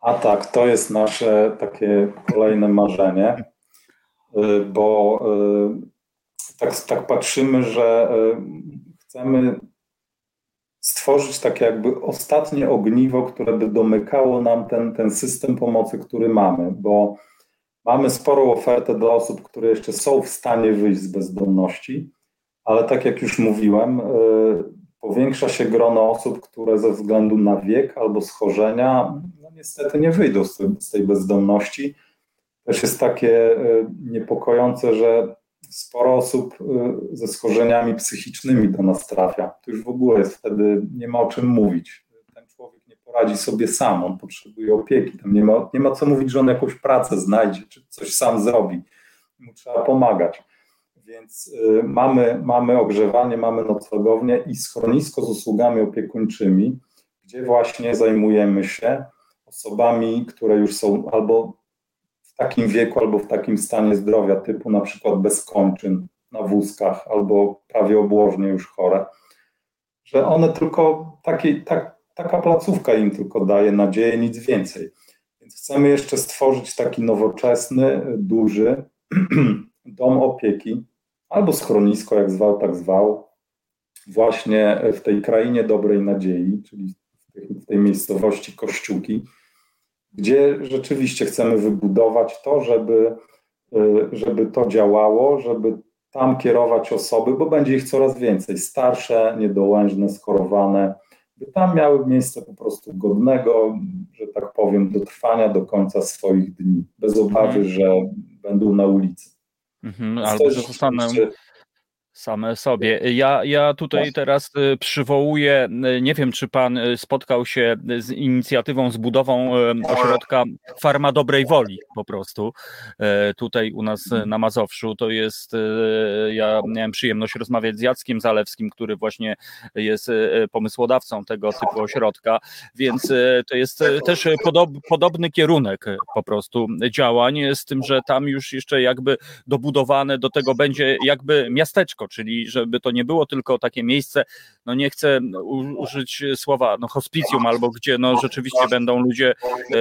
A tak, to jest nasze takie kolejne marzenie, e, bo tak, tak patrzymy, że e, chcemy stworzyć takie jakby ostatnie ogniwo, które by domykało nam ten, ten system pomocy, który mamy, bo mamy sporą ofertę dla osób, które jeszcze są w stanie wyjść z bezdomności, ale tak jak już mówiłem, powiększa się grono osób, które ze względu na wiek albo schorzenia no niestety nie wyjdą z tej bezdomności. Też jest takie e, niepokojące, że sporo osób y, ze schorzeniami psychicznymi do nas trafia. To już w ogóle jest wtedy, nie ma o czym mówić. Ten człowiek nie poradzi sobie sam, on potrzebuje opieki. Tam nie ma, nie ma co mówić, że on jakąś pracę znajdzie, czy coś sam zrobi. Mu trzeba pomagać. Więc y, mamy, mamy ogrzewanie, mamy noclegownię i schronisko z usługami opiekuńczymi, gdzie właśnie zajmujemy się osobami, które już są albo w takim wieku, albo w takim stanie zdrowia, typu na przykład bez kończyn na wózkach, albo prawie obłożnie już chore, że one tylko takie, tak, taka placówka im tylko daje nadzieję, nic więcej. Więc chcemy jeszcze stworzyć taki nowoczesny, duży <clears throat> dom opieki, albo schronisko, jak zwał, tak zwał, właśnie w tej krainie dobrej nadziei, czyli w tej miejscowości Kościółki, gdzie rzeczywiście chcemy wybudować to, żeby, y, żeby to działało, żeby tam kierować osoby, bo będzie ich coraz więcej, starsze, niedołężne, skorowane, by tam miały miejsce po prostu godnego, że tak powiem, dotrwania do końca swoich dni, bez obawy, mhm. że będą na ulicy. Mhm, albo że zostanę same sobie. Ja, ja tutaj teraz y, przywołuję, y, nie wiem, czy pan y, spotkał się z inicjatywą, z budową ośrodka Farma Dobrej Woli po prostu. Tutaj u nas na Mazowszu to jest, ja miałem przyjemność rozmawiać z Jackiem Zalewskim, który właśnie jest pomysłodawcą tego typu ośrodka, więc to jest też podob, podobny kierunek po prostu działań, z tym, że tam już jeszcze jakby dobudowane do tego będzie jakby miasteczko czyli żeby to nie było tylko takie miejsce, no nie chcę użyć słowa no hospicjum, albo gdzie no rzeczywiście będą ludzie e,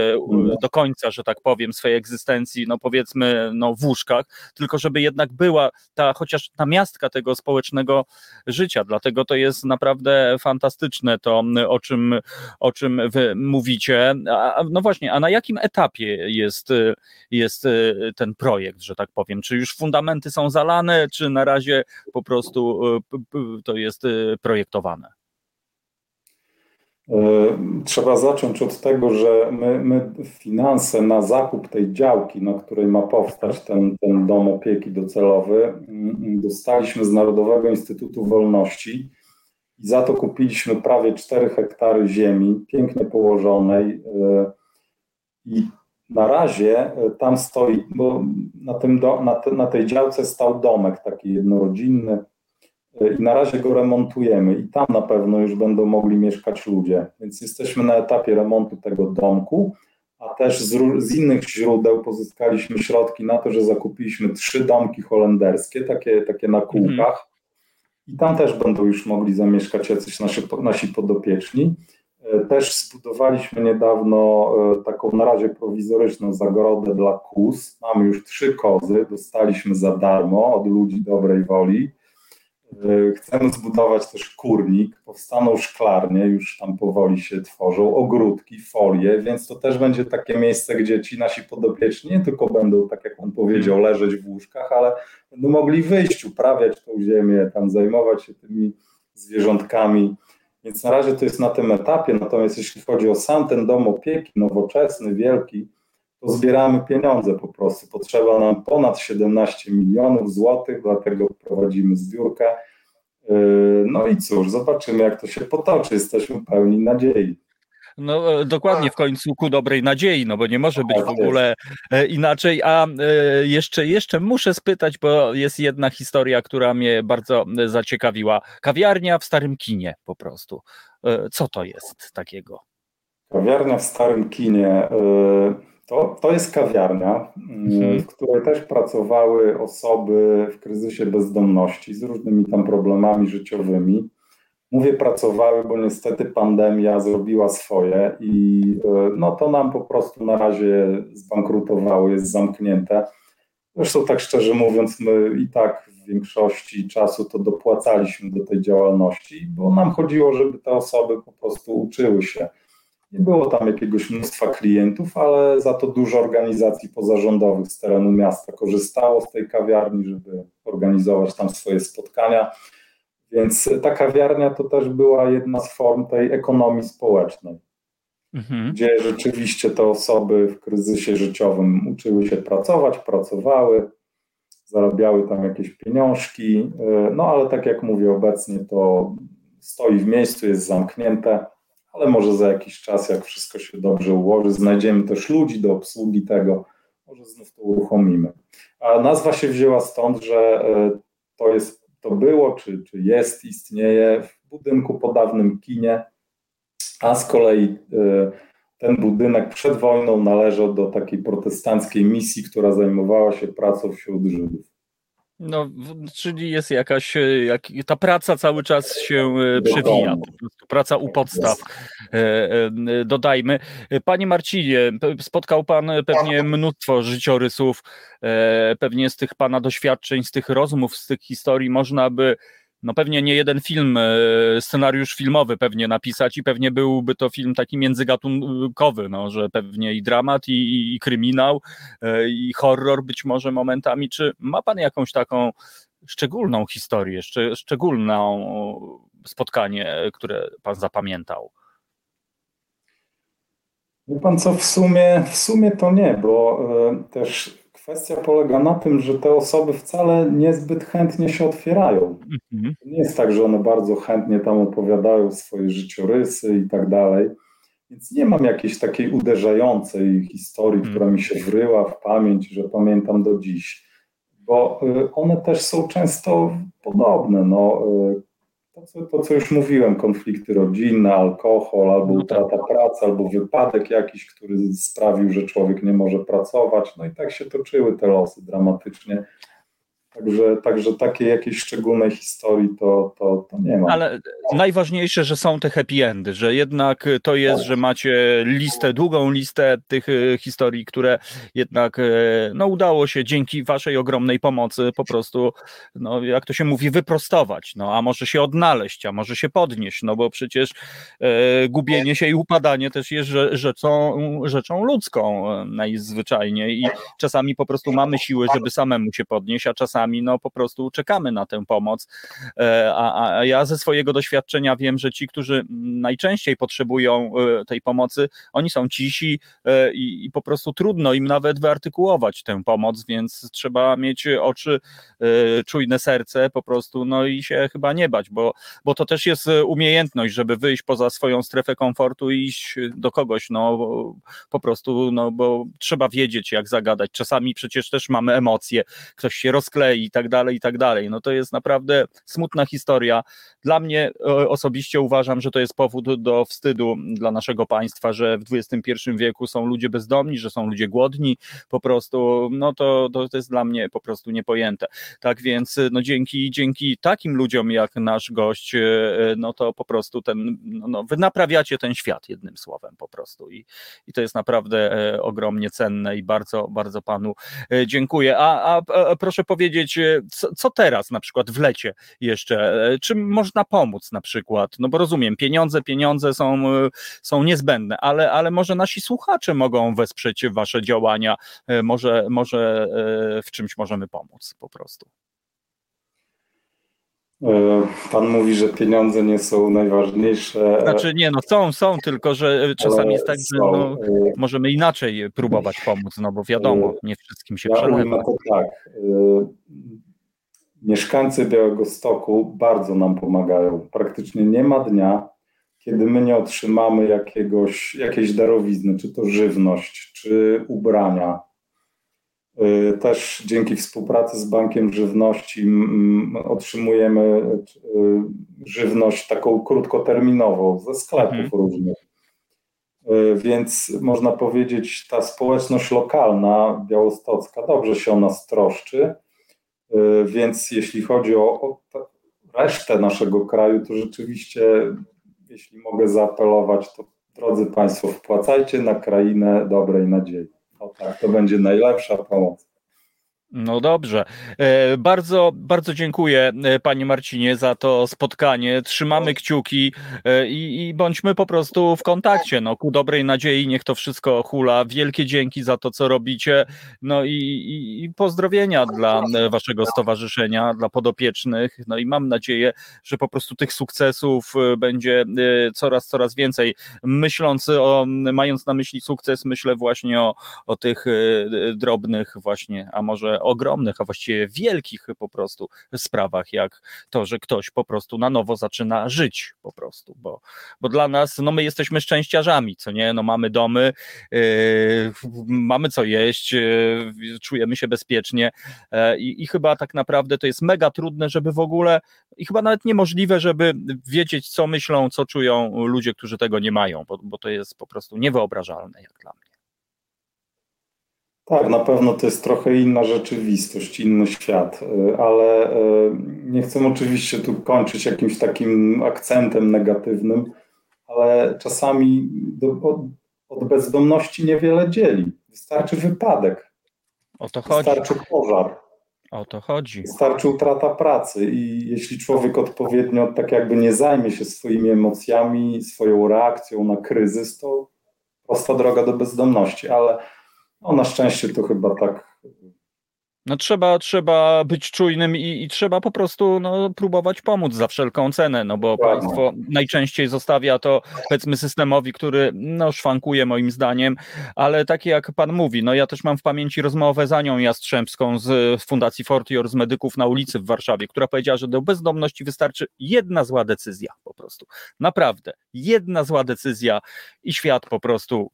do końca, że tak powiem, swojej egzystencji, no powiedzmy, no w łóżkach, tylko żeby jednak była ta chociaż ta miastka tego społecznego życia, dlatego to jest naprawdę fantastyczne to, o czym, o czym wy mówicie. A, no właśnie, a na jakim etapie jest, jest ten projekt, że tak powiem? Czy już fundamenty są zalane, czy na razie po prostu e, to jest e, projektowane? E, trzeba zacząć od tego, że my, my, finanse na zakup tej działki, na której ma powstać ten, ten dom opieki docelowy, mm, dostaliśmy z Narodowego Instytutu Wolności i za to kupiliśmy prawie 4 hektary ziemi, pięknie położonej. I na razie tam stoi, bo na, tym do, na, te, na tej działce stał domek taki jednorodzinny i na razie go remontujemy i tam na pewno już będą mogli mieszkać ludzie. Więc jesteśmy na etapie remontu tego domku, a też z, z innych źródeł pozyskaliśmy środki na to, że zakupiliśmy trzy domki holenderskie, takie, takie na kółkach. Mhm. I tam też będą już mogli zamieszkać jacyś nasi, nasi podopieczni. E, też zbudowaliśmy niedawno e, taką na razie prowizoryczną zagrodę dla kóz. Mamy już trzy kozy, dostaliśmy za darmo od ludzi dobrej woli. E, chcemy zbudować też kurnik, powstaną szklarnie, już tam powoli się tworzą, ogródki, folie, więc to też będzie takie miejsce, gdzie ci nasi podopieczni nie tylko będą, tak jak on powiedział, leżeć w łóżkach, ale będą mogli wyjść, uprawiać tą ziemię, tam zajmować się tymi zwierzątkami więc na razie to jest na tym etapie, natomiast jeśli chodzi o sam ten dom opieki, nowoczesny, wielki, to zbieramy pieniądze po prostu. Potrzeba nam ponad 17 milionów złotych, dlatego prowadzimy zbiórkę. Yy, no i cóż, zobaczymy, jak to się potoczy. Jesteśmy pełni nadziei. No e, dokładnie w końcu ku dobrej nadziei, no bo nie może być w ogóle e, inaczej. A e, jeszcze, jeszcze muszę spytać, bo jest jedna historia, która mnie bardzo zaciekawiła. Kawiarnia w Starym Kinie po prostu. Co to jest takiego? Kawiarnia w Starym Kinie. To, to jest kawiarnia, mhm. w której też pracowały osoby w kryzysie bezdomności z różnymi tam problemami życiowymi. Mówię pracowały, bo niestety pandemia zrobiła swoje i e, no to nam po prostu na razie zbankrutowało, jest zamknięte. Zresztą tak szczerze mówiąc, my i tak w większości czasu to dopłacaliśmy do tej działalności, bo nam chodziło, żeby te osoby po prostu uczyły się. Nie było tam jakiegoś mnóstwa klientów, ale za to dużo organizacji pozarządowych z terenu miasta korzystało z tej kawiarni, żeby organizować tam swoje spotkania. Więc ta kawiarnia to też była jedna z form tej ekonomii społecznej, mhm. gdzie rzeczywiście te osoby w kryzysie życiowym uczyły się pracować, pracowały, zarabiały tam jakieś pieniążki, no ale tak jak mówię, obecnie to stoi w miejscu, jest zamknięte, ale może za jakiś czas, jak wszystko się dobrze ułoży, znajdziemy też ludzi do obsługi tego, może znów to uruchomimy. A nazwa się wzięła stąd, że to jest, to było, czy, czy jest, istnieje w budynku po dawnym kinie, a z kolei ten budynek przed wojną należał do takiej protestanckiej misji, która zajmowała się pracą wśród Żydów. No, czyli jest jakaś, e, jak, ta praca cały czas się e, przewija, praca u podstaw, e, dodajmy. Panie Marcinie, spotkał Pan pewnie mnóstwo życiorysów, pewnie z tych Pana doświadczeń, z tych rozmów, z tych historii można by no pewnie nie jeden film, e, scenariusz filmowy pewnie napisać i pewnie byłby to film taki międzygatunkowy, no, że pewnie i dramat, i, i kryminał, e, i horror być może momentami. Czy ma pan jakąś taką szczególną historię, szcz szczególną spotkanie, które pan zapamiętał? Wie pan co, w sumie, w sumie to nie, bo y, też Kwestia polega na tym, że te osoby wcale niezbyt chętnie się otwierają. Mhm. Nie jest tak, że one bardzo chętnie tam opowiadają swoje życiorysy i tak dalej. Więc nie mam jakiejś takiej uderzającej historii, mhm. która mi się wryła w pamięć, że pamiętam do dziś. Bo y, one też są często podobne. No, y, to co, to, co już mówiłem, konflikty rodzinne, alkohol, albo no tak. utrata pracy, albo wypadek jakiś, który sprawił, że człowiek nie może pracować. No i tak się toczyły te losy dramatycznie. Także, także takiej jakiejś szczególnej historii to, to, to nie ma. Ale najważniejsze, że są te happy endy, że jednak to jest, tak. że macie listę, długą listę tych e, historii, które jednak e, no, udało się dzięki waszej ogromnej pomocy po prostu, no, jak to się mówi, wyprostować. No, a może się odnaleźć, a może się podnieść, no bo przecież e, gubienie się i upadanie też jest rzeczą, rzeczą ludzką e, najzwyczajniej i czasami po prostu mamy siły, żeby samemu się podnieść, a czasami no po prostu czekamy na tę pomoc. E, a, a ja ze swojego doświadczenia wiem, że ci, którzy najczęściej potrzebują e, tej pomocy, oni są cisi e, i, i po prostu trudno im nawet wyartykułować tę pomoc, więc trzeba mieć oczy, czujne serce po prostu, no i się chyba nie bać, bo, bo to też jest umiejętność, żeby wyjść poza swoją strefę komfortu i iść do kogoś, no po prostu, no bo trzeba wiedzieć, jak zagadać. Czasami przecież też mamy emocje, ktoś się rozkleja, i tak dalej, i tak dalej. No to jest naprawdę smutna historia. Dla mnie osobiście uważam, że to jest powód do wstydu dla naszego państwa, że w XXI wieku są ludzie bezdomni, że są ludzie głodni, po prostu, no to, to jest dla mnie po prostu niepojęte. Tak więc, no dzięki, dzięki takim ludziom jak nasz gość, e, no to po prostu ten, no, no wy naprawiacie ten świat jednym słowem po prostu i, i to jest naprawdę e, ogromnie cenne i bardzo, bardzo panu e, dziękuję. A, a, a proszę powiedzieć, e, co, co, teraz na przykład w lecie jeszcze, e, czym można pomóc na przykład, no bo rozumiem, pieniądze, pieniądze są, e, są niezbędne, ale, ale może nasi słuchacze mogą wesprzeć wasze działania, może, może w czymś możemy pomóc po prostu. Pan mówi, że pieniądze nie są najważniejsze. Znaczy nie, no są, są, tylko że czasami jest tak, że no, możemy inaczej próbować pomóc, no bo wiadomo, nie wszystkim się ja przelewa. To tak, mieszkańcy Białego Stoku bardzo nam pomagają. Praktycznie nie ma dnia, kiedy my nie otrzymamy jakiegoś, jakiejś darowizny, czy to żywność, czy ubrania. Y, też dzięki współpracy z Bankiem Żywności otrzymujemy y, żywność taką krótkoterminową ze sklepów mhm. różnych. Y, więc można powiedzieć, ta społeczność lokalna białostocka dobrze się o nas troszczy. Więc jeśli chodzi o, o resztę naszego kraju, to rzeczywiście, jeśli mogę zaapelować, to drodzy Państwo, wpłacajcie na krainę dobrej nadziei. O tak, to będzie najlepsza pomoc. No dobrze. E, bardzo, bardzo dziękuję e, Panie Marcinie za to spotkanie. Trzymamy kciuki e, i, i, bądźmy po prostu w kontakcie. No, ku dobrej nadziei niech to wszystko hula. Wielkie dzięki za to, co robicie. No i, i, i pozdrowienia dla Waszego stowarzyszenia, dla podopiecznych. No i mam nadzieję, że po prostu tych sukcesów będzie coraz, coraz więcej. Myśląc o, mając na myśli sukces, myślę właśnie o, o tych drobnych właśnie, a może ogromnych, a właściwie wielkich po prostu sprawach, jak to, że ktoś po prostu na nowo zaczyna żyć po prostu, bo, bo dla nas, no my jesteśmy szczęściarzami, co nie, no mamy domy, yy, mamy co jeść, yy, czujemy się bezpiecznie yy, i chyba tak naprawdę to jest mega trudne, żeby w ogóle i chyba nawet niemożliwe, żeby wiedzieć, co myślą, co czują ludzie, którzy tego nie mają, bo, bo to jest po prostu niewyobrażalne jak dla mnie. Tak, na pewno to jest trochę inna rzeczywistość, inny świat, y, ale y, nie chcę oczywiście tu kończyć jakimś takim akcentem negatywnym, ale czasami od bezdomności niewiele dzieli. Wystarczy wypadek. O to chodzi. Wystarczy pożar. O to chodzi. Wystarczy utrata pracy i jeśli człowiek odpowiednio tak jakby nie zajmie się swoimi emocjami, swoją reakcją na kryzys, to prosta droga do bezdomności, ale no, na szczęście to chyba tak no trzeba, trzeba być czujnym i, i, trzeba po prostu no, próbować pomóc za wszelką cenę, no bo państwo najczęściej zostawia to powiedzmy systemowi, który no szwankuje moim zdaniem, ale takie jak pan mówi, no ja też mam w pamięci rozmowę za nią Jastrzębską z Fundacji Fortior z medyków na ulicy w Warszawie, która powiedziała, że do bezdomności wystarczy jedna zła decyzja po prostu. Naprawdę, jedna zła decyzja i świat po prostu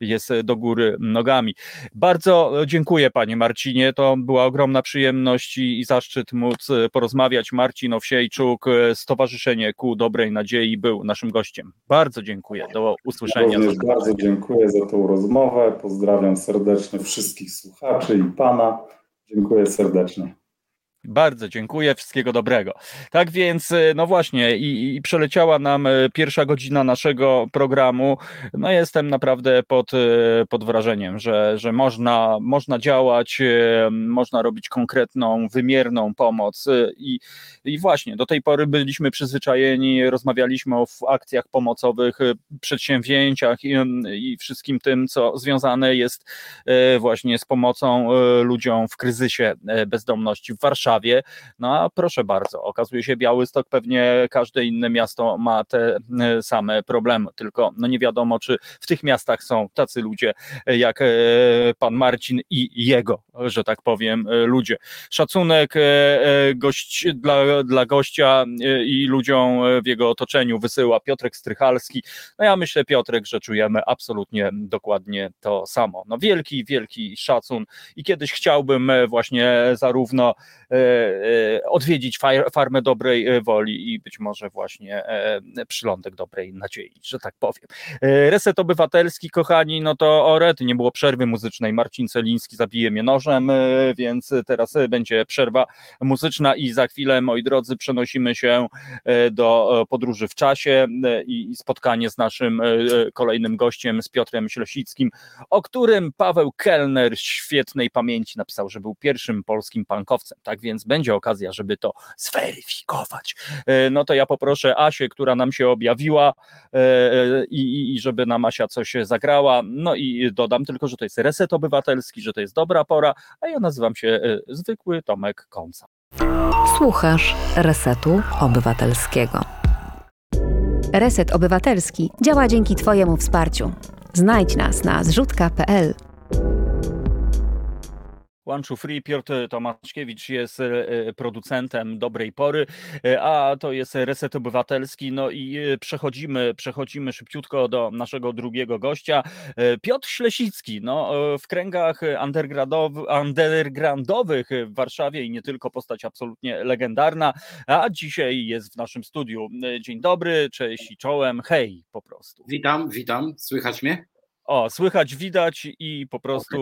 jest do góry nogami. Bardzo dziękuję panie Marcinie, to była ogromna przyjemność i, i zaszczyt móc e, porozmawiać. Marcin Owsiejczuk, e, Stowarzyszenie Ku Dobrej Nadziei był naszym gościem. Bardzo dziękuję. Do usłyszenia. Również bardzo dziękuję za tą rozmowę. Pozdrawiam serdecznie wszystkich słuchaczy i pana. Dziękuję serdecznie. Bardzo dziękuję, wszystkiego dobrego. Tak więc, e, no właśnie, i, i, przeleciała nam e, pierwsza godzina naszego programu. No jestem naprawdę pod, e, pod wrażeniem, że, że można, można działać, można robić konkretną, wymierną pomoc. I, I właśnie, do tej pory byliśmy przyzwyczajeni, rozmawialiśmy o akcjach pomocowych, przedsięwzięciach i, i wszystkim tym, co związane jest właśnie z pomocą ludziom w kryzysie bezdomności w Warszawie. No a proszę bardzo, okazuje się Białystok, pewnie każde inne miasto ma te e, same problemy, tylko no nie wiadomo, czy w tych miastach są tacy ludzie jak e, pan Marcin i jego, że tak powiem, e, ludzie. Szacunek gość, dla, dla gościa i ludziom w jego otoczeniu wysyła Piotrek Strychalski. No ja myślę, Piotrek, że czujemy absolutnie dokładnie to samo. No wielki, wielki szacun i kiedyś chciałbym właśnie zarówno E, e, odwiedzić farmę dobrej e, woli i być może właśnie przylądek dobrej nadziei, że tak powiem. Reset Obywatelski, kochani, no to o rety, nie było przerwy muzycznej. Marcin Celiński zabije mnie nożem, więc teraz będzie przerwa muzyczna i za chwilę, moi drodzy, przenosimy się do podróży w czasie i spotkanie z naszym kolejnym gościem, z Piotrem Ślesickim, o którym Paweł Kellner świetnej pamięci napisał, że był pierwszym polskim pankowcem. Tak więc będzie okazja, żeby to zweryfikować. E, no to ja poproszę Asię, która nam się objawiła e, e, i, i żeby nam Asia coś zagrała. No i dodam tylko, że to jest reset obywatelski, że to jest dobra pora, a ja nazywam się zwykły Tomek Konca. Słuchasz Resetu Obywatelskiego. Reset Obywatelski działa dzięki Twojemu wsparciu. Znajdź nas na zrzutka.pl One Free, Piotr Tomaszkiewicz jest e, producentem dobrej pory, e, a to jest Reset Obywatelski. No i e, przechodzimy, przechodzimy szybciutko do naszego drugiego gościa. Piotr Ślesicki, no, w kręgach undergroundowych w Warszawie i nie tylko postać absolutnie legendarna, a dzisiaj jest w naszym studiu. Dzień dobry, cześć i czołem, hej po prostu. Witam, witam, słychać mnie? O, słychać, widać i po prostu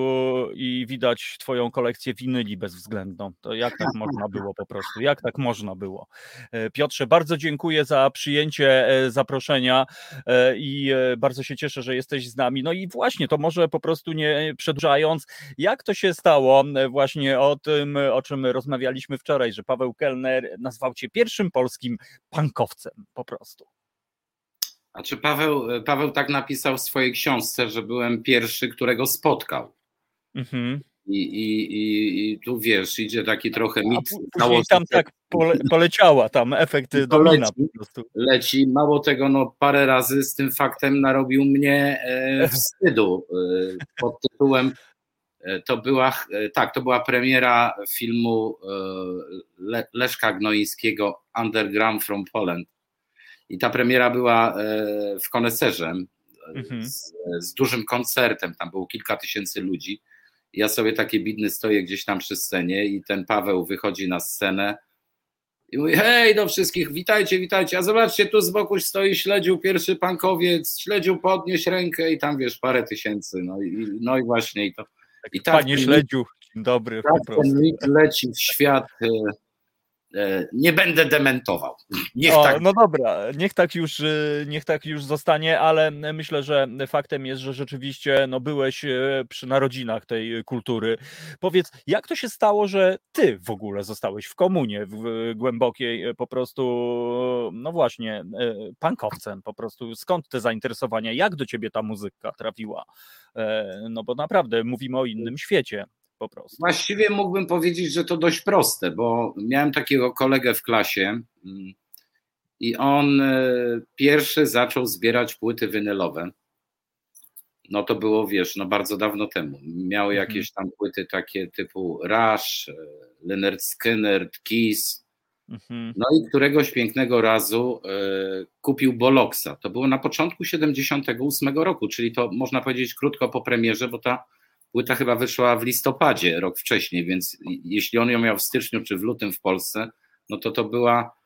okay. i widać twoją kolekcję winyli bezwzględną. To jak tak można było po prostu? Jak tak można było? E, Piotrze, bardzo dziękuję za przyjęcie e, zaproszenia e, i bardzo się cieszę, że jesteś z nami. No i właśnie, to może po prostu nie przedłużając, jak to się stało właśnie o tym, o czym rozmawialiśmy wczoraj, że Paweł Kellner nazwał cię pierwszym polskim pankowcem po prostu. A czy Paweł, Paweł tak napisał w swojej książce, że byłem pierwszy, którego spotkał. Mhm. I, i, i, I tu wiesz, idzie taki trochę mit. Później tam tak pole, poleciała, tam efekt domina po prostu. Leci, mało tego, no parę razy z tym faktem narobił mnie e, <laughs> wstydu e, pod tytułem to była, tak, to była premiera filmu Le, Leszka Gnoińskiego Underground from Poland. I ta premiera była w Koneserze mhm. z, z, dużym koncertem, tam było kilka tysięcy ludzi. Ja sobie takie bidny stoję gdzieś tam przy scenie i ten Paweł wychodzi na scenę i mówi, hej do wszystkich, witajcie, witajcie, a zobaczcie, tu z boku stoi śledził pierwszy pankowiec, śledził podnieś rękę i tam wiesz, parę tysięcy, no i, no i właśnie i to. I tak, Panie śledził, dzień dobry. Tak, po prostu. leci w świat e, E, nie będę dementował. Niech o, tak... No dobra, niech tak, już, y, niech tak już zostanie, ale myślę, że faktem jest, że rzeczywiście no, byłeś e, przy narodzinach tej kultury. Powiedz, jak to się stało, że ty w ogóle zostałeś w komunie w głębokiej e, po prostu, no właśnie, pankowcem po prostu. Skąd te zainteresowania? Jak do ciebie ta muzyka trafiła? No bo naprawdę mówimy o innym świecie po prostu. Właściwie mógłbym powiedzieć, że to dość proste, bo miałem takiego kolegę w klasie mm, i on e, pierwszy zaczął zbierać płyty winylowe. No to było, wiesz, no bardzo dawno temu. Miały mhm. jakieś tam płyty takie typu Rush, e, Leonard Skinner, Kiss. Mhm. No i któregoś pięknego razu y, kupił Boloksa. To było na początku 78 roku, czyli to można powiedzieć krótko po premierze, bo ta Płyta chyba wyszła w listopadzie, rok wcześniej, więc jeśli on ją miał w styczniu czy w lutym w Polsce, no to to była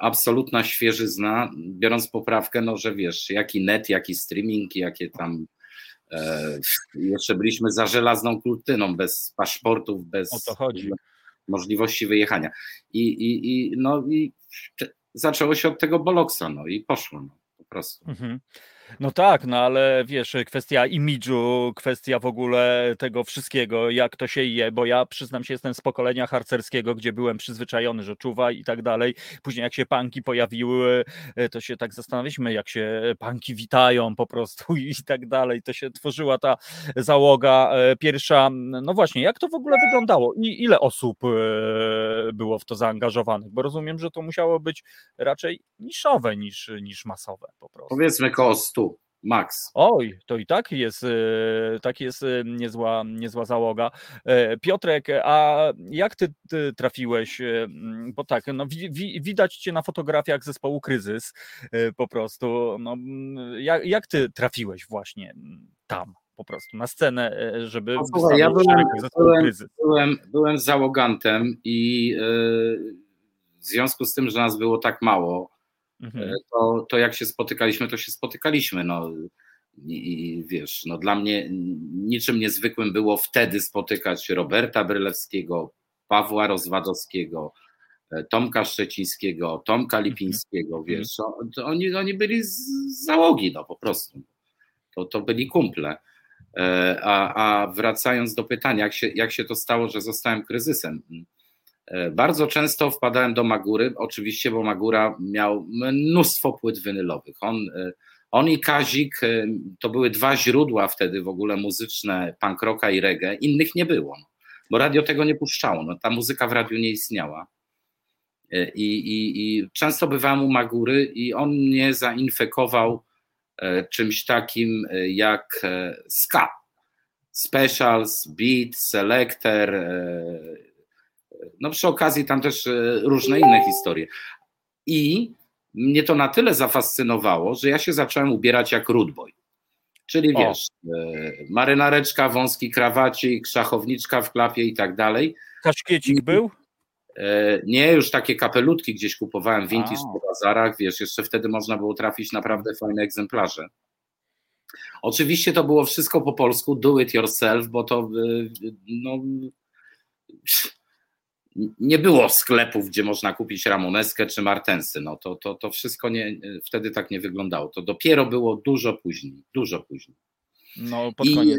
absolutna świeżyzna, biorąc poprawkę, no że wiesz, jaki net, jaki streaming, jakie tam e, jeszcze byliśmy za żelazną kurtyną, bez paszportów, bez możliwości wyjechania. I, i, i, no, i zaczęło się od tego boloksa, no i poszło no, po prostu. Mhm. No tak, no ale wiesz, kwestia imidżu, kwestia w ogóle tego wszystkiego, jak to się je, bo ja przyznam się, jestem z pokolenia harcerskiego, gdzie byłem przyzwyczajony, że czuwa i tak dalej. Później jak się panki pojawiły, e, to się tak zastanawialiśmy, jak się panki witają po prostu i tak dalej. To się tworzyła ta załoga e, pierwsza. No właśnie, jak to w ogóle wyglądało i ile osób e, było w to zaangażowanych? Bo rozumiem, że to musiało być raczej niszowe niż, niż masowe po prostu. Powiedzmy koło 100 max. Oj, to i tak jest, tak jest e, niezła, niezła załoga. E, Piotrek, a jak ty, ty trafiłeś, bo tak, no, wi, widać cię na fotografiach zespołu Kryzys po prostu, no, jak, jak ty trafiłeś właśnie tam? po prostu na scenę, żeby no, słuchaj, ja byłem, byłem, byłem, byłem załogantem i yy, w związku z tym, że nas było tak mało, mhm. E, to, to jak się spotykaliśmy, to się spotykaliśmy. No. I, I, wiesz, no dla mnie niczym niezwykłym było wtedy spotykać Roberta Brylewskiego, Pawła Rozwadowskiego, e, Tomka Szczecińskiego, Tomka mhm. Lipińskiego, mhm. wiesz, to oni, oni byli z załogi, no po prostu. To, to byli kumple. E, a, a wracając do pytania, jak się, jak się to stało, że zostałem kryzysem? E, bardzo często wpadałem do Magury, oczywiście, bo Magura miał mnóstwo płyt winylowych. On, e, on i Kazik e, to były dwa źródła wtedy w ogóle muzyczne, punk rocka i reggae. Innych nie było, no, bo radio tego nie puszczało. No, ta muzyka w radiu nie istniała. I, i, I często bywałem u Magury i on mnie zainfekował czymś takim jak ska. Specials, beat, selector, no przy okazji tam też e, różne inne historie. I mnie to na tyle zafascynowało, że ja się zacząłem ubierać jak rudboy. Czyli wiesz, o. E, marynareczka, wąski krawacik, szachowniczka w klapie i tak dalej. Kaszkiecik był? E, nie, już takie kapelutki gdzieś kupowałem vintage po bazarach, wiesz, jeszcze wtedy można było trafić naprawdę fajne egzemplarze. Oczywiście to było wszystko po polsku, do it yourself, bo to no, nie było sklepów, gdzie można kupić ramoneskę czy martensy. No to, to, to wszystko nie, wtedy tak nie wyglądało. To dopiero było dużo później, dużo później. No, pod koniec.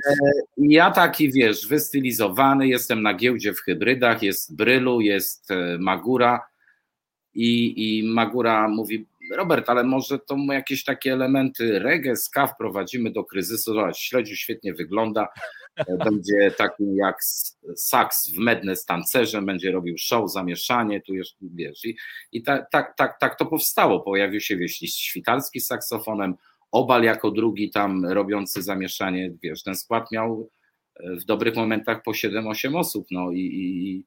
I, I ja taki, wiesz, wystylizowany, jestem na giełdzie w hybrydach, jest Brylu, jest e, Magura i, i Magura mówi, Robert, ale może to jakieś takie elementy reggae, ska wprowadzimy do kryzysu, zobacz, śledziu świetnie wygląda, będzie takim jak saks w medne z tancerzem, będzie robił show, zamieszanie, tu jeszcze, wiesz, i, i tak, tak, tak, tak to powstało, pojawił się, wiesz, Świtalski z saksofonem, Obal jako drugi tam robiący zamieszanie, wiesz, ten skład miał w dobrych momentach po 7-8 osób. No i, i,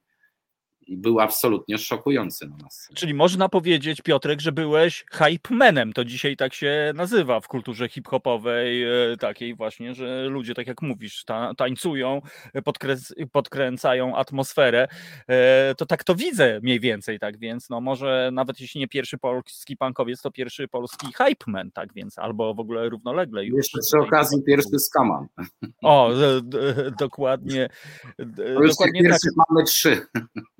i był absolutnie szokujący na nas. Czyli można powiedzieć, Piotrek, że byłeś hype manem, to dzisiaj tak się nazywa w kulturze hip-hopowej, e, takiej właśnie, że ludzie, tak jak mówisz, ta, tańcują, podkręc podkręcają atmosferę, e, to tak to widzę mniej więcej, tak więc no może nawet jeśli nie pierwszy polski punkowiec, to pierwszy polski hype man, tak więc, albo w ogóle równolegle już. Jeszcze przy okazji pierwszy skaman. O, dokładnie. dokładnie tak. mamy trzy.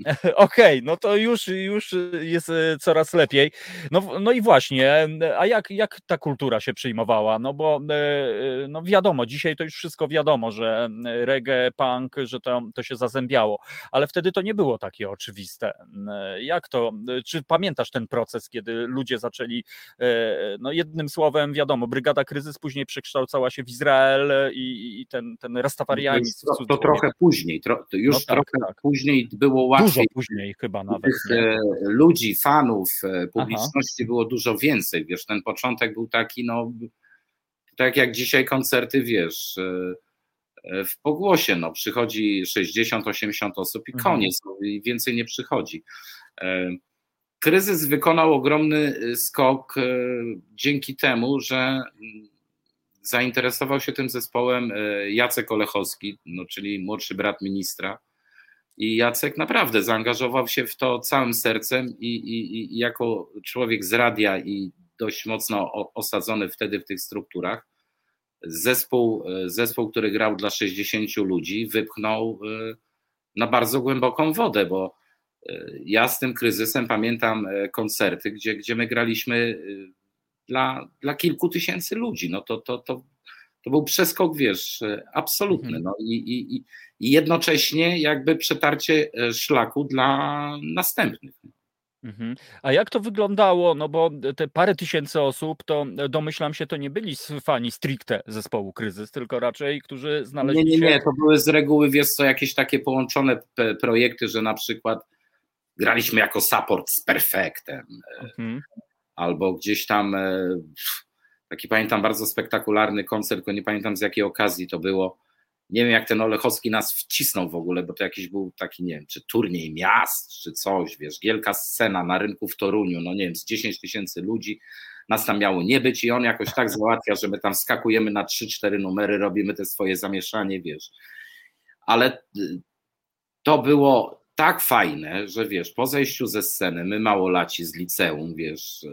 <laughs> Okej, okay, no to już, już jest e, coraz lepiej. No, no i właśnie, a jak, jak ta kultura się przyjmowała? No bo e, e, no wiadomo, dzisiaj to już wszystko wiadomo, że reggae, punk, że to, to się zazębiało, ale wtedy to nie było takie oczywiste. Jak to, czy pamiętasz ten proces, kiedy ludzie zaczęli, no jednym słowem, wiadomo, Brygada Kryzys później przekształcała się w Izrael i, i ten, ten rastafarianizm. To, to, trochę później, tro, to już no tak, trochę tak. później było łatwiej dużo później chyba nawet. Tych nie? ludzi, fanów, e, publiczności Aha. było dużo więcej, wiesz, ten początek był taki, no, tak jak dzisiaj koncerty, wiesz, e, e, w pogłosie, no, przychodzi 60-80 osób i mhm. koniec, no, i więcej nie przychodzi. Kryzys wykonał ogromny skok dzięki temu, że zainteresował się tym zespołem Jacek Olechowski, no, czyli młodszy brat ministra, i Jacek naprawdę zaangażował się w to całym sercem i, i, i jako człowiek z radia i dość mocno osadzony wtedy w tych strukturach, zespół, zespół, który grał dla 60 ludzi, wypchnął e, na bardzo głęboką wodę, bo e, ja z tym kryzysem pamiętam e, koncerty, gdzie, gdzie my graliśmy dla, dla kilku tysięcy ludzi. No to, to, to, to był przeskok, wiesz, absolutny. Mhm. No i, i, i jednocześnie jakby przetarcie e, szlaku dla następnych. Mhm. A jak to wyglądało? No bo te parę tysięcy osób, to e, domyślam się, to nie byli fani stricte zespołu Kryzys, tylko raczej, którzy znaleźli Nie, nie, nie, to były z reguły, wiesz co, jakieś takie połączone projekty, że na przykład graliśmy jako support z Perfektem, e, mhm. albo gdzieś tam taki pamiętam bardzo spektakularny koncert, tylko nie pamiętam z jakiej okazji to było, nie wiem, jak ten Olechowski nas wcisnął w ogóle, bo to jakiś był taki, nie wiem, czy turniej miast, czy coś, wiesz, wielka scena na rynku w Toruniu, no nie wiem, z 10 tysięcy ludzi, nas tam miało nie być i on jakoś tak załatwia, że my tam skakujemy na 3-4 numery, robimy te swoje zamieszanie, wiesz. Ale y, to było tak fajne, że wiesz, po zejściu ze sceny, my małolaci z liceum, wiesz,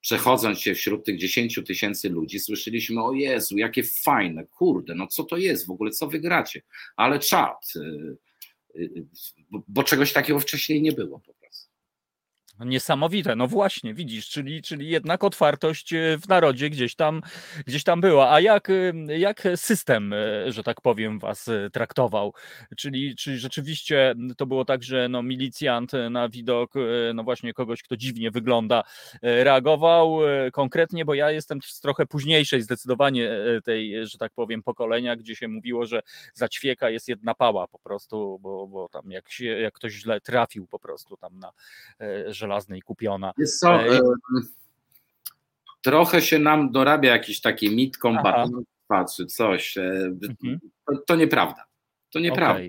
przechodząc się wśród tych 10 tysięcy ludzi, słyszeliśmy, o Jezu, jakie fajne, kurde, no co to jest w ogóle, co wygracie? Ale czad, y, y, bo czegoś takiego wcześniej nie było. Niesamowite, no właśnie, widzisz, czyli, czyli jednak otwartość e, w narodzie gdzieś tam, gdzieś tam była. A jak, e, jak system, e, że tak powiem, was traktował? Czyli, czyli rzeczywiście to było tak, że no, milicjant na widok no właśnie kogoś, kto dziwnie wygląda, reagował konkretnie, bo ja jestem z trochę późniejszej zdecydowanie tej, że tak powiem, pokolenia, gdzie się mówiło, że za ćwieka jest jedna pała po prostu, bo, bo tam jak, się, jak ktoś źle trafił po prostu tam na, że żelaznej kupiona. Co, e, trochę się nam dorabia jakiś taki mit czy coś. E, mhm. To, to, nieprawda. To nieprawda. Okay.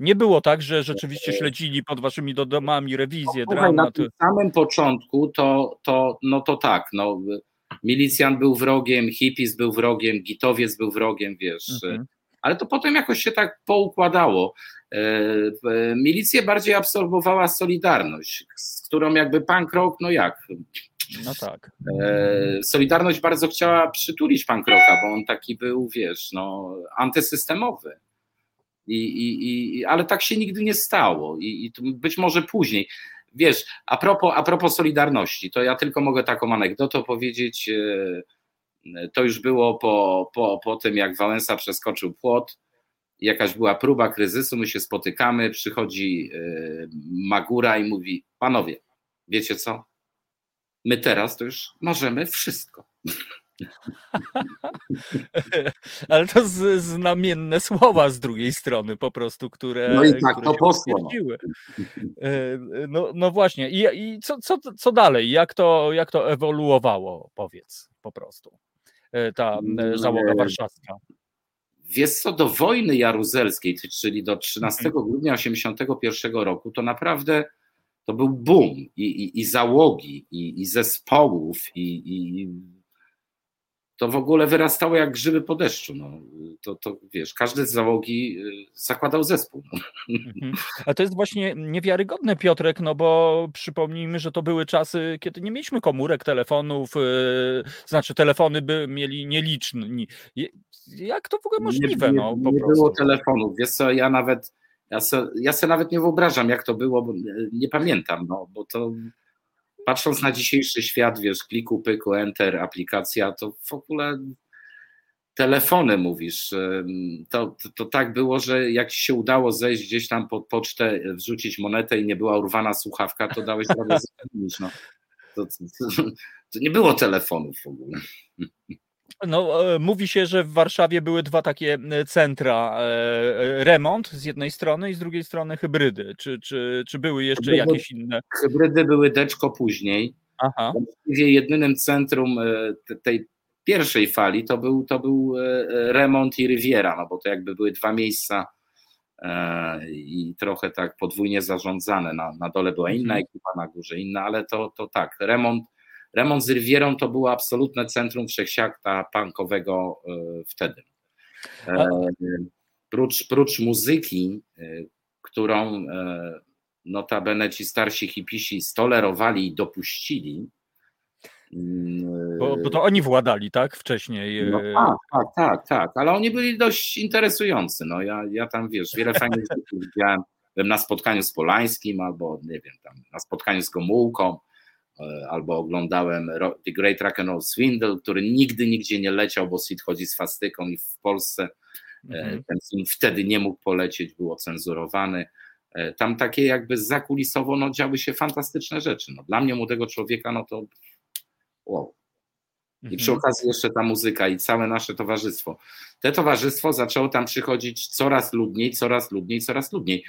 Nie było tak, że rzeczywiście śledzili pod waszymi domami rewizję, no, dramaty. Na samym początku to, to, no to tak, no, milicjant był wrogiem, hippies był wrogiem, gitowiec był wrogiem, wiesz. Mhm. Ale to potem jakoś się tak poukładało. E, milicję bardziej absorbowała Solidarność, z którą jakby punk rock, no jak? No tak. E, Solidarność bardzo chciała przytulić punk rocka, bo on taki był, wiesz, no, antysystemowy. I, i, i, ale tak się nigdy nie stało i, i być może później. Wiesz, a propos, a propos Solidarności, to ja tylko mogę taką anegdotę powiedzieć. E, to już było po, po, po tym, jak Wałęsa przeskoczył płot jakaś była próba kryzysu, my się spotykamy, przychodzi e, Magura i mówi: Panowie, wiecie co? My teraz to już możemy wszystko. <laughs> Ale to z, znamienne słowa z drugiej strony po prostu, które. No i tak to poszło. E, no, no właśnie. I, i co, co, co dalej? Jak to, jak to ewoluowało, powiedz po prostu. E, ta załoga warszawska. Wiesz co, do wojny jaruzelskiej, czyli do 13 mhm. grudnia 81 roku, to naprawdę to był boom i, i, i załogi, i, i zespołów, i, i to w ogóle wyrastało jak grzyby po deszczu. No. To, to wiesz, każdy z załogi y, zakładał zespół. No. Mhm. A to jest właśnie niewiarygodne, Piotrek, no bo przypomnijmy, że to były czasy, kiedy nie mieliśmy komórek, telefonów, yy, znaczy telefony by mieli nieliczne. Jak to w ogóle możliwe? Nie, no, po nie było telefonów. Wiesz co, ja nawet, ja sobie, ja nawet nie wyobrażam, jak to było, bo nie pamiętam, no, bo to patrząc na dzisiejszy świat, wiesz, kliku, pyku, enter, aplikacja, to w ogóle telefony mówisz. To, to, to, tak było, że jak ci się udało zejść gdzieś tam pod pocztę, wrzucić monetę i nie była urwana słuchawka, to dałeś radę <laughs> zmienić. No. To, to, to, nie było telefonów w ogóle. No, e, mówi się, że w Warszawie były dwa takie centra. E, remont z jednej strony i z drugiej strony hybrydy. Czy, czy, czy były jeszcze hybrydy, jakieś inne? Hybrydy były deczko później. Aha. Właściwie jedynym centrum e, tej pierwszej fali to był, to był remont i Riviera, no bo to jakby były dwa miejsca i trochę tak podwójnie zarządzane. Na, na dole była inna mhm. ekipa, na górze inna, ale to, to tak, remont Remont z Rivierą to było absolutne centrum wszechświata punkowego e, wtedy. E, prócz, prócz muzyki, e, którą notabene ci starsi hipisi stolerowali i dopuścili, mm, bo, bo, to oni władali, tak? Wcześniej. No, tak, tak, tak, tak, ale oni byli dość interesujący. No, ja, ja tam wiesz, wiele fajnych rzeczy widziałem. Na spotkaniu z Polańskim albo nie wiem, tam na spotkaniu z Gomułką. E, albo oglądałem The Great Rock and Roll Swindle, który nigdy nigdzie nie leciał, bo Sid chodzi z fastyką i w Polsce e, mhm. ten film wtedy nie mógł polecieć, był ocenzurowany. E, tam takie jakby zakulisowo no, działy się fantastyczne rzeczy. No, dla mnie młodego człowieka, no to wow. I przy mhm. okazji jeszcze ta muzyka i całe nasze towarzystwo. Te towarzystwo zaczęło tam przychodzić coraz ludniej, coraz ludniej, coraz ludniej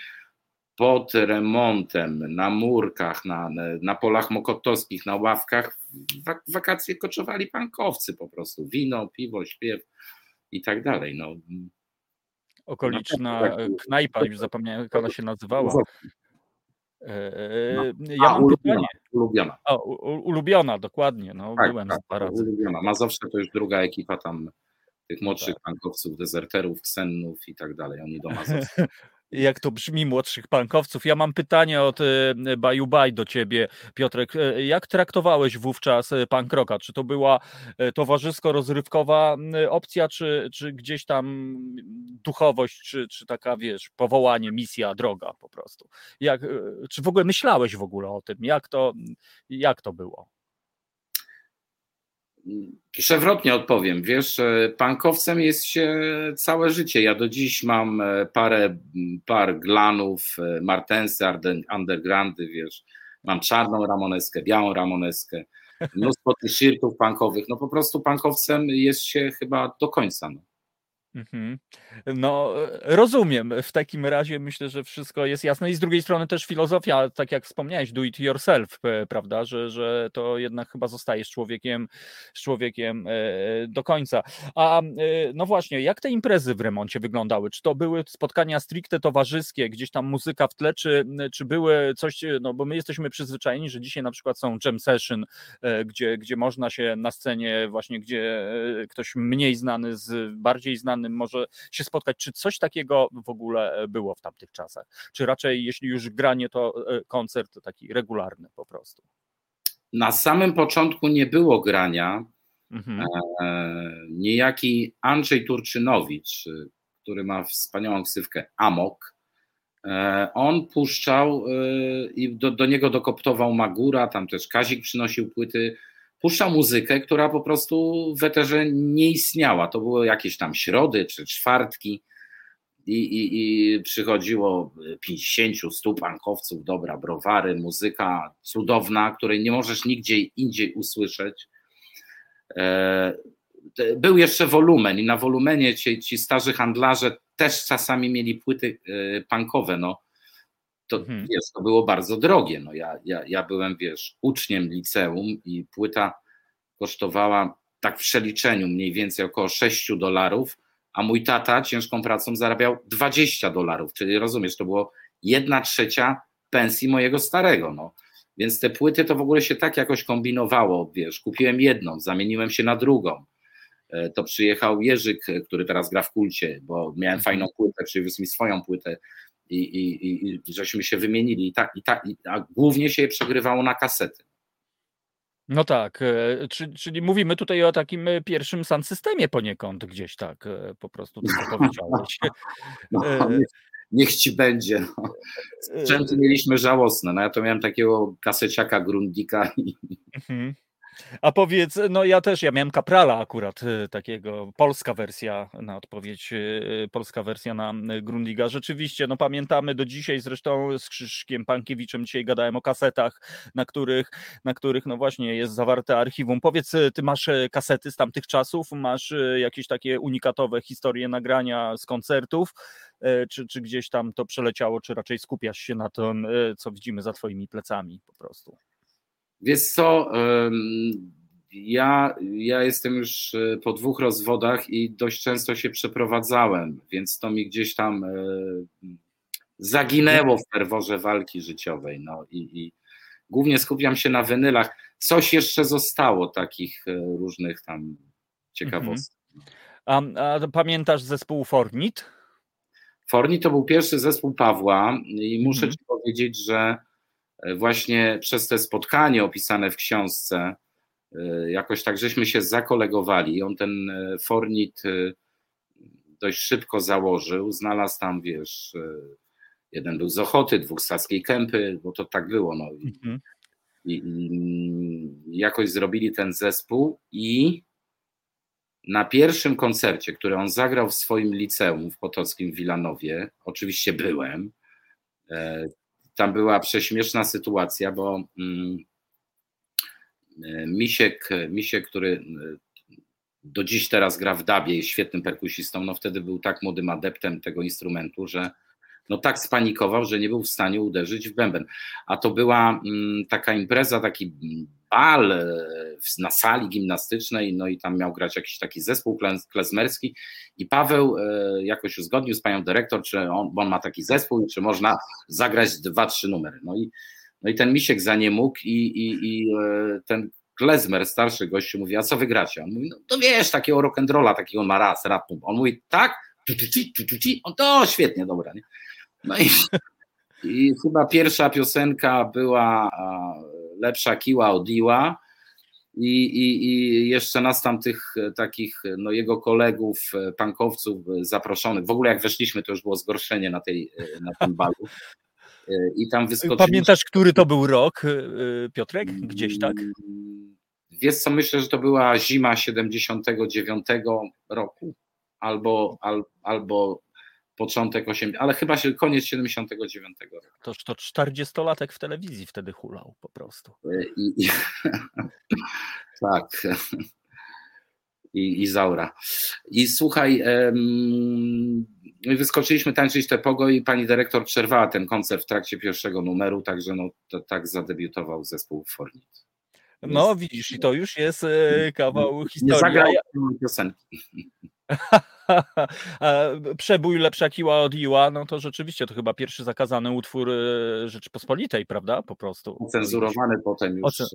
pod remontem, na murkach, na, na polach mokotowskich, na ławkach, w wakacje koczowali pankowcy po prostu. Wino, piwo, śpiew i tak dalej. No. Okoliczna no, tak, tak. knajpa, już zapomniałem jak ona się nazywała. E, e, ja mam ulubiona, pytanie. Ulubiona. Ulubiona, dokładnie. No, tak, byłem tak, dwa razy. Ulubiona. Mazowsze to już druga ekipa tam tych młodszych tak. pankowców, dezerterów, ksennów i tak dalej. Oni do <laughs> Mazowsza. Jak to brzmi, młodszych pankowców. Ja mam pytanie od e, Baju Baj do ciebie, Piotrek. E, jak traktowałeś wówczas e, punk rocka? Czy to była towarzysko-rozrywkowa opcja, czy, czy gdzieś tam duchowość, czy, czy taka, wiesz, powołanie, misja, droga po prostu? Jak, czy w ogóle myślałeś w ogóle o tym? Jak to, jak to było? Przewrotnie odpowiem. Wiesz, pankowcem jest się całe życie. Ja do dziś mam e, parę par glanów, e, martensy, undergroundy, wiesz. Mam czarną ramoneskę, białą ramoneskę, mnóstwo t-shirtów punkowych. No po prostu pankowcem jest się chyba do końca. No. Mhm. No, rozumiem. W takim razie myślę, że wszystko jest jasne. I z drugiej strony też filozofia, tak jak wspomniałeś, do it yourself, prawda, że, że to jednak chyba zostajesz człowiekiem, z człowiekiem e, do końca. A e, no właśnie, jak te imprezy w remoncie wyglądały? Czy to były spotkania stricte towarzyskie, gdzieś tam muzyka w tle, czy, czy były coś, no bo my jesteśmy przyzwyczajeni, że dzisiaj na przykład są jam session, e, gdzie, gdzie można się na scenie właśnie, gdzie ktoś mniej znany z bardziej znany może się spotkać. Czy coś takiego w ogóle e, było w tamtych czasach? Czy raczej, jeśli już granie, to e, koncert taki regularny po prostu? Na samym początku nie było grania. Mhm. E, niejaki Andrzej Turczynowicz, który ma wspaniałą ksywkę Amok, on puszczał i do, do niego dokoptował Magura, tam też Kazik przynosił płyty puszczał muzykę, która po prostu w eterze nie istniała. To były jakieś tam środy czy czwartki i, i, i przychodziło 50, 100 pankowców, dobra, browary, muzyka cudowna, której nie możesz nigdzie indziej usłyszeć. E, był jeszcze wolumen i na wolumenie ci, ci starzy handlarze też czasami mieli płyty e, punkowe, no to mhm. wiesz, to było bardzo drogie. No ja, ja, ja byłem, wiesz, uczniem liceum i płyta kosztowała tak w przeliczeniu mniej więcej około 6 dolarów, a mój tata ciężką pracą zarabiał 20 dolarów, czyli rozumiesz, to było jedna trzecia pensji mojego starego. No. Więc te płyty to w ogóle się tak jakoś kombinowało, wiesz, kupiłem jedną, zamieniłem się na drugą. E, to przyjechał Jerzyk, który teraz gra w kulcie, bo miałem fajną płytę, przywiózł mi swoją płytę i, i, i, żeśmy się wymienili. I ta, i ta, i, a głównie się je przegrywało na kasety. No tak, e, czyli mówimy tutaj o takim e, pierwszym sound systemie poniekąd gdzieś tak, po prostu to <laughs> powiedziałeś. No, niech, niech ci będzie. No. Sprzęty mieliśmy żałosne. No ja to miałem takiego kaseciaka Grundika. Mhm. A powiedz, no ja też, ja miałem Kaprala akurat y, takiego, polska wersja na odpowiedź, y, polska wersja na y, Grundiga. Rzeczywiście, no pamiętamy do dzisiaj, zresztą z Krzyszkiem Pankiewiczem dzisiaj gadałem o kasetach, na których, na których no właśnie jest zawarte archiwum. Powiedz, ty masz kasety z tamtych czasów, masz jakieś takie unikatowe historie nagrania z koncertów, czy, czy gdzieś tam to przeleciało, czy raczej skupiasz się na tym, co widzimy za twoimi plecami po prostu? Wiesz co, ja, ja jestem już e, po dwóch rozwodach i dość często się przeprowadzałem, więc to mi gdzieś tam e, zaginęło w ferworze walki życiowej. No i, i głównie skupiam się na wenylach. Coś jeszcze zostało takich e, różnych tam ciekawostek. Mhm. A, a pamiętasz zespół Fornit? Fornit to był pierwszy zespół Pawła i muszę mhm. ci powiedzieć, że właśnie przez te spotkanie opisane w książce, e, jakoś tak żeśmy się zakolegowali. On ten e, Fornit dość szybko założył, znalazł tam, wiesz, jeden był z Ochoty, dwóch z Saskiej Kępy, bo to tak było. No. I, mhm. i, i jakoś zrobili ten zespół i na pierwszym koncercie, który on zagrał w swoim liceum w Potockim w Wilanowie, oczywiście byłem, tam była prześmieszna sytuacja, bo mm, e, Misiek, Misiek, który e, do dziś teraz gra w dabie, jest świetnym perkusistą, no wtedy był tak młodym adeptem tego instrumentu, że no tak spanikował, że nie był w stanie uderzyć w bęben. A to była mm, taka impreza, taki bal e, na sali gimnastycznej, no i tam miał grać jakiś taki zespół klezmerski i Paweł e, jakoś uzgodnił z panią dyrektor, czy on, bo on ma taki zespół, czy można zagrać dwa, trzy numery. No i, no i ten misiek za nie mógł i, i, i e, ten klezmer, starszy gościu mówi, a co wygracie? On mówi, no to wiesz, takiego rock'n'rolla, takiego on ma raz. On mówi, tak? Tu, tu, tu, tu, tu, on to świetnie, dobra. Nie? No i, i chyba pierwsza piosenka była lepsza kiła od Iła. I, i, I jeszcze nas tam tych takich, no jego kolegów, pankowców zaproszonych. W ogóle jak weszliśmy, to już było zgorszenie na, tej, na tym balu. I tam wyskoczyliśmy. Pamiętasz, który to był rok, Piotrek? Gdzieś tak? Wiesz co, myślę, że to była zima 79 roku albo, al, albo początek 8, ale chyba się koniec 79 roku. To, to 40-latek w telewizji wtedy hulał po prostu. I, i <laughs> tak. I, I Zaura. I słuchaj, um, wyskoczyliśmy tańczyć te pogo i pani dyrektor przerwała ten koncert w trakcie pierwszego numeru, także no, to, tak zadebiutował zespół Fornit. No widzisz, i to już jest e, kawał historii. Nie zagrał piosenki. <laughs> Przebój lepsza kiła od Iła, no to rzeczywiście to chyba pierwszy zakazany utwór e, Rzeczypospolitej, prawda? Po prostu. Ocenzurowany potem już. Ocen...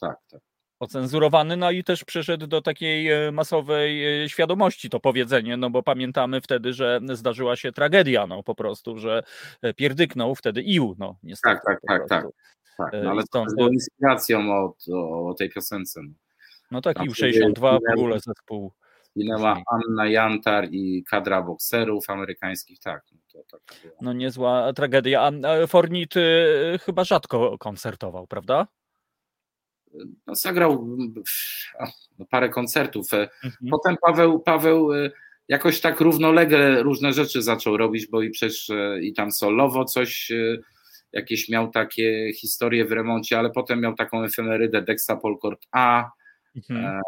Tak, tak. Ocenzurowany, no i też przeszedł do takiej e, masowej e, świadomości to powiedzenie, no bo pamiętamy wtedy, że zdarzyła się tragedia, no po prostu, że pierdyknął wtedy Ił, no niestety. Tak, tak, tak, tak, tak. No, ale stąd... to było inspiracją o, o, tej piosence. No, no tak, Ił 62 w ogóle zespół Zginęła Anna Jantar i kadra bokserów amerykańskich, tak. No, to, tak no niezła tragedia. A Fornit y, chyba rzadko koncertował, prawda? No, zagrał no, parę koncertów. E, mhm. Potem Paweł, Paweł e, jakoś tak równolegle różne rzeczy zaczął robić, bo i przecież e, i tam solowo coś, jakieś miał takie historie w remoncie, ale potem miał taką efemerydę Dexa Polkort A, Mhm.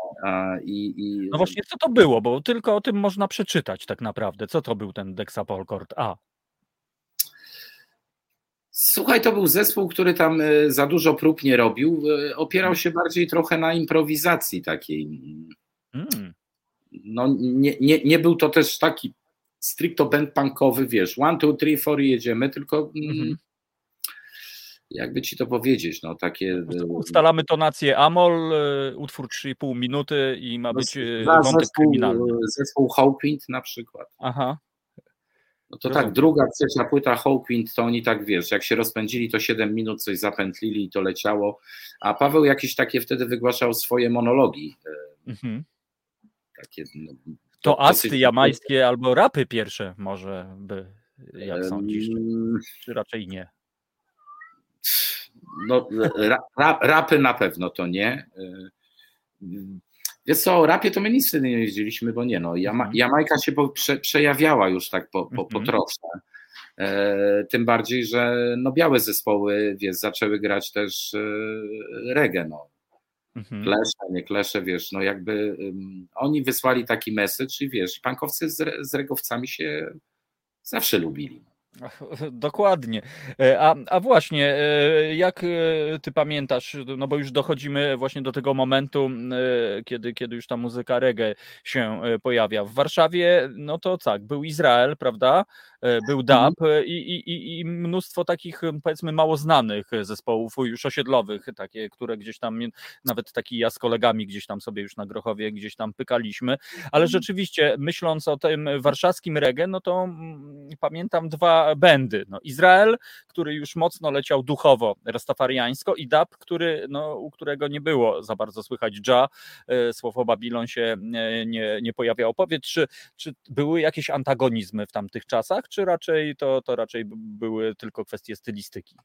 I, i... No właśnie, co to było? Bo tylko o tym można przeczytać tak naprawdę. Co to był ten Dexapolkord A? Słuchaj, to był zespół, który tam e, za dużo prób nie robił. E, opierał się bardziej trochę na improwizacji takiej. Mm. no nie, nie, nie był to też taki stricto band punkowy, wiesz, one, two, three, four jedziemy, tylko mm, mhm. Jakby ci to powiedzieć, no takie... No ustalamy tonację Amol, utwór 3,5 minuty i ma no, być wątek zespół, kryminalny. Zespół Hawkwind na przykład. Aha. No to tak, druga, trzecia płyta Hawkwind, to oni tak, wiesz, jak się rozpędzili, to 7 minut coś zapętlili i to leciało, a Paweł jakieś takie wtedy wygłaszał swoje monologi. E, mhm. Takie, no, to, asty jamańskie albo rapy pierwsze może by, jak sądzisz? Czy raczej nie? No, ra, rapy na pewno to nie. E, Wiesz co, o rapie to my nic wtedy nie jeździliśmy, bo nie no, Jama mhm. Jamajka się prze, przejawiała już tak po, po, po mhm. trosze. E, tym bardziej, że no białe zespoły, wiesz, zaczęły grać też e, reggae, no. Mhm. Klesze, nie klesze, wiesz, no jakby um, oni wysłali taki message i wiesz, pankowcy z, z regowcami się zawsze lubili. <laughs> Dokładnie. E, a, a właśnie, e, jak e, ty pamiętasz, no bo już dochodzimy właśnie do tego momentu, kiedy, kiedy już ta muzyka reggae się pojawia. W Warszawie, no to tak, był Izrael, prawda? Był mhm. DAB i, i, i mnóstwo takich, powiedzmy, mało znanych zespołów już osiedlowych, takie, które gdzieś tam, nawet taki ja z kolegami gdzieś tam sobie już na Grochowie gdzieś tam pykaliśmy, ale mhm. rzeczywiście, myśląc o tym warszawskim reggae, no to mm, pamiętam dwa bendy. No, Izrael, który już mocno leciał duchowo, rastafariańsko i Dab, który, no, u którego nie było za bardzo słychać dża, e, słowo Babilon się nie, nie pojawiało. Powiedz, czy, czy były jakieś antagonizmy w tamtych czasach, czy raczej to, to raczej były tylko kwestie stylistyki?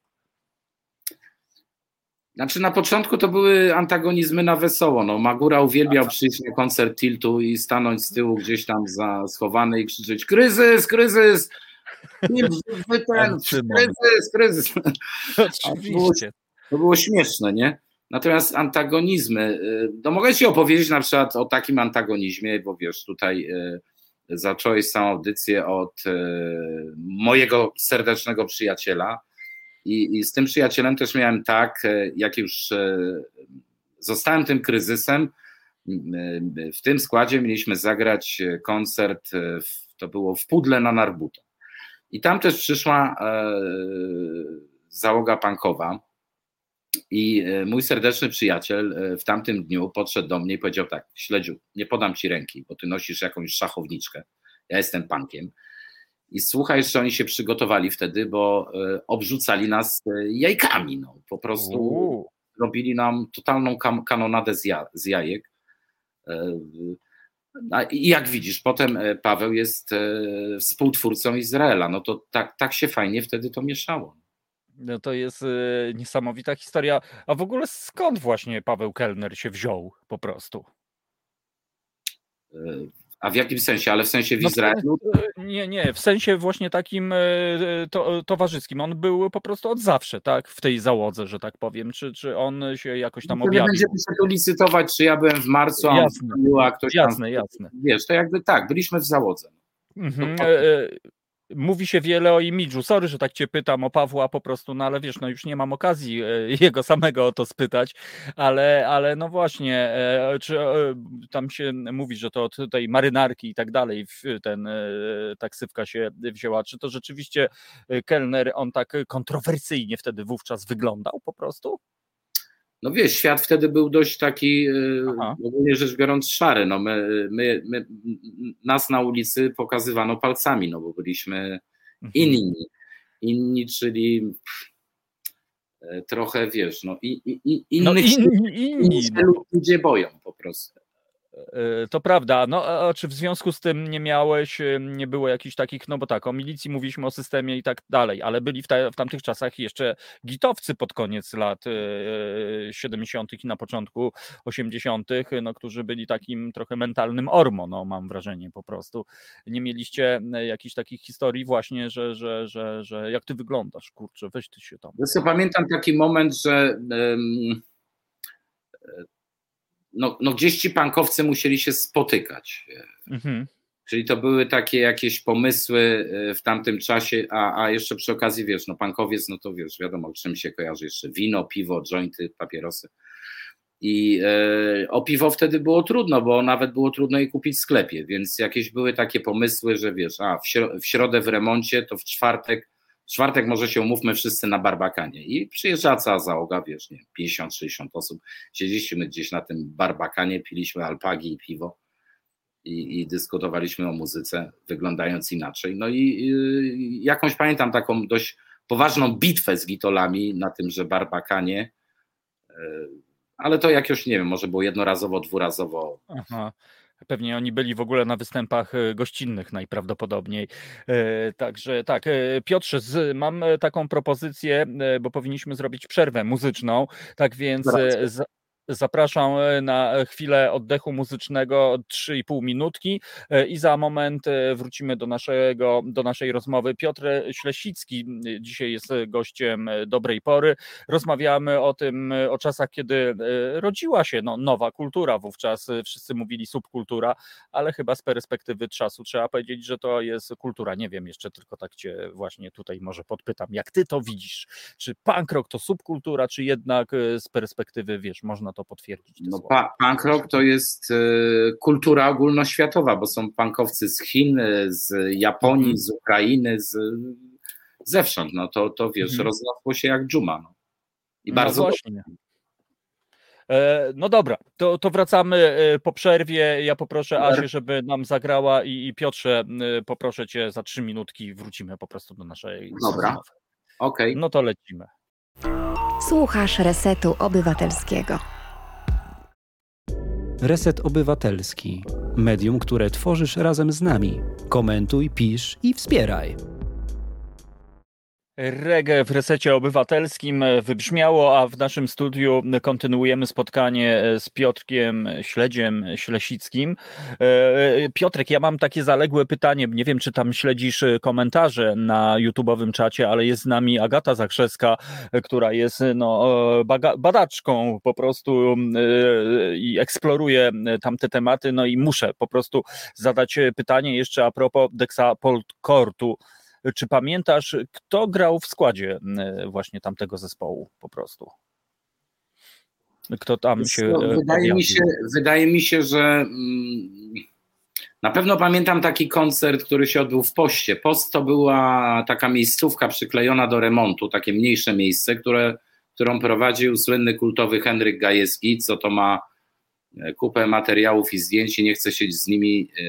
Znaczy na początku to były antagonizmy na wesoło. No, Magura uwielbiał przyjść na koncert Tiltu i stanąć z tyłu gdzieś tam za, schowany i krzyczeć kryzys, kryzys, ten, <laughs> kryzys, kryzys. <laughs> Oczywiście. To było śmieszne, nie? Natomiast antagonizmy, y, no mogę Ci opowiedzieć na przykład o takim antagonizmie, bo wiesz, tutaj y, zacząłeś samą audycję od y, mojego serdecznego przyjaciela i, i z tym przyjacielem też miałem tak, jak już zostałem tym kryzysem, w tym składzie mieliśmy zagrać koncert, to było w Pudle na Narbuto. I tam też przyszła e, załoga pankowa. I e, mój serdeczny przyjaciel e, w tamtym dniu podszedł do mnie i powiedział tak: Śledziu, nie podam ci ręki, bo ty nosisz jakąś szachowniczkę. Ja jestem pankiem. I słuchaj, że oni się przygotowali wtedy, bo obrzucali nas jajkami. No. Po prostu Uuu. robili nam totalną kanonadę z jajek. I jak widzisz, potem e, Paweł jest e, współtwórcą Izraela. No to tak, tak się fajnie wtedy to mieszało. No to jest e, niesamowita historia. A w ogóle skąd właśnie Paweł Kellner się wziął po prostu? A w jakim sensie? Ale w sensie w no, Izraelu? Nie, nie, w sensie właśnie takim e, to, towarzyskim. On był po prostu od zawsze, tak, w tej załodze, że tak powiem. Czy, czy on się jakoś tam objawił? Będziemy się tu licytować, czy ja byłem w marcu, a jasne, a ktoś jasne, tam, jasne. Wiesz, to jakby tak, byliśmy w załodze. Mhm. Mówi się wiele o imidżu. Sorry, że tak cię pytam o Pawła po prostu, no ale wiesz, no już nie mam okazji e, <laughs> jego samego o to spytać, ale, ale no właśnie, e, czy e, tam się mówi, że to od tej marynarki i tak dalej ten taksywka się wzięła. Czy to rzeczywiście kelner, on tak kontrowersyjnie wtedy wówczas wyglądał po prostu? No wiesz, świat wtedy był dość taki, y, Aha. ogólnie rzecz biorąc, szary. No my, my, my, nas na ulicy pokazywano palcami, no bo byliśmy mhm. inni. Inni, czyli e, trochę, wiesz, no, i, i, innych no, inni, inni, się no. ludzie boją po prostu. E, to prawda. No, a czy w związku z tym nie miałeś, nie było jakichś takich, no bo tak, o milicji mówiliśmy o systemie i tak dalej, ale byli w, te, w tamtych czasach jeszcze gitowcy pod koniec lat 70. E, i na początku 80., no, którzy byli takim trochę mentalnym ormo, no mam wrażenie po prostu. Nie mieliście jakichś takich historii właśnie, że, że, że, że jak ty wyglądasz, kurczę, weź ty się tam. Ja pamiętam taki moment, że um no, no gdzieś ci pankowcy musieli się spotykać. Mhm. Czyli to były takie jakieś pomysły e, w tamtym czasie, a, a jeszcze przy okazji, wiesz, no pankowiec, no to wiesz, wiadomo, czym się kojarzy jeszcze wino, piwo, jointy, papierosy. I e, o piwo wtedy było trudno, bo nawet było trudno je kupić w sklepie, więc jakieś były takie pomysły, że wiesz, a w, środę w remoncie, to w czwartek, czwartek może się umówmy wszyscy na barbakanie. I przyjeżdża cała załoga, wiesz, nie, 50-60 osób. Siedzieliśmy gdzieś na tym barbakanie, piliśmy alpagi i piwo i, i dyskutowaliśmy o muzyce, wyglądając inaczej. No i, jakąś pamiętam taką dość poważną bitwę z gitolami na tymże barbakanie. E, ale to jakoś nie wiem, może było jednorazowo, dwurazowo. Aha. Pewnie oni byli w ogóle na występach e, gościnnych najprawdopodobniej. E, także tak, Piotrze, mam taką propozycję, bo powinniśmy zrobić przerwę muzyczną. Tak więc Zapraszam e, na chwilę oddechu muzycznego 3,5 minutki e, i za moment e, wrócimy do, naszego, do naszej rozmowy. Piotr Ślesicki dzisiaj jest gościem dobrej pory. Rozmawiamy o tym, o czasach, kiedy rodziła się no, nowa kultura. Wówczas wszyscy mówili subkultura, ale chyba z perspektywy czasu trzeba powiedzieć, że to jest kultura. Nie wiem, jeszcze tylko tak cię właśnie tutaj może podpytam, jak ty to widzisz? Czy punk rock to subkultura, czy jednak z perspektywy, wiesz, można to potwierdzić. No, pa, punk rock to jest y, kultura ogólnoświatowa, bo są punkowcy z Chin, z Japonii, mhm. z Ukrainy, z, zewsząd. No to, to wiesz, rozrosło się jak dżuma. No. I no bardzo właśnie. E, no dobra, to, to wracamy e, po przerwie. Ja poproszę Asię, żeby nam zagrała i, i Piotrze, poproszę cię za trzy minutki, wrócimy po prostu do naszej Dobra, okej. Okay. No to lecimy. Słuchasz Resetu Obywatelskiego. Reset Obywatelski. Medium, które tworzysz razem z nami. Komentuj, pisz i wspieraj. Reggae w resecie obywatelskim wybrzmiało, a w naszym studiu kontynuujemy spotkanie z Piotrkiem Śledziem Ślesickim. E, Piotrek, ja mam takie zaległe pytanie, nie wiem czy tam śledzisz komentarze na YouTube'owym czacie, ale jest z nami Agata Zakrzewska, która jest no, badaczką po prostu e, i eksploruje tamte tematy, no i muszę po prostu zadać pytanie jeszcze a propos Dexa Polkortu. Czy pamiętasz, kto grał w składzie właśnie tamtego zespołu po prostu? Kto tam się. E, wydaje mi się, wydaje mi się, że mm, na pewno pamiętam taki koncert, który się odbył w Poście. Post to była taka miejscówka przyklejona do remontu, takie mniejsze miejsce, które, którą prowadził słynny kultowy Henryk Gajewski, co to ma e, kupę materiałów i zdjęć i nie chce się z nimi e,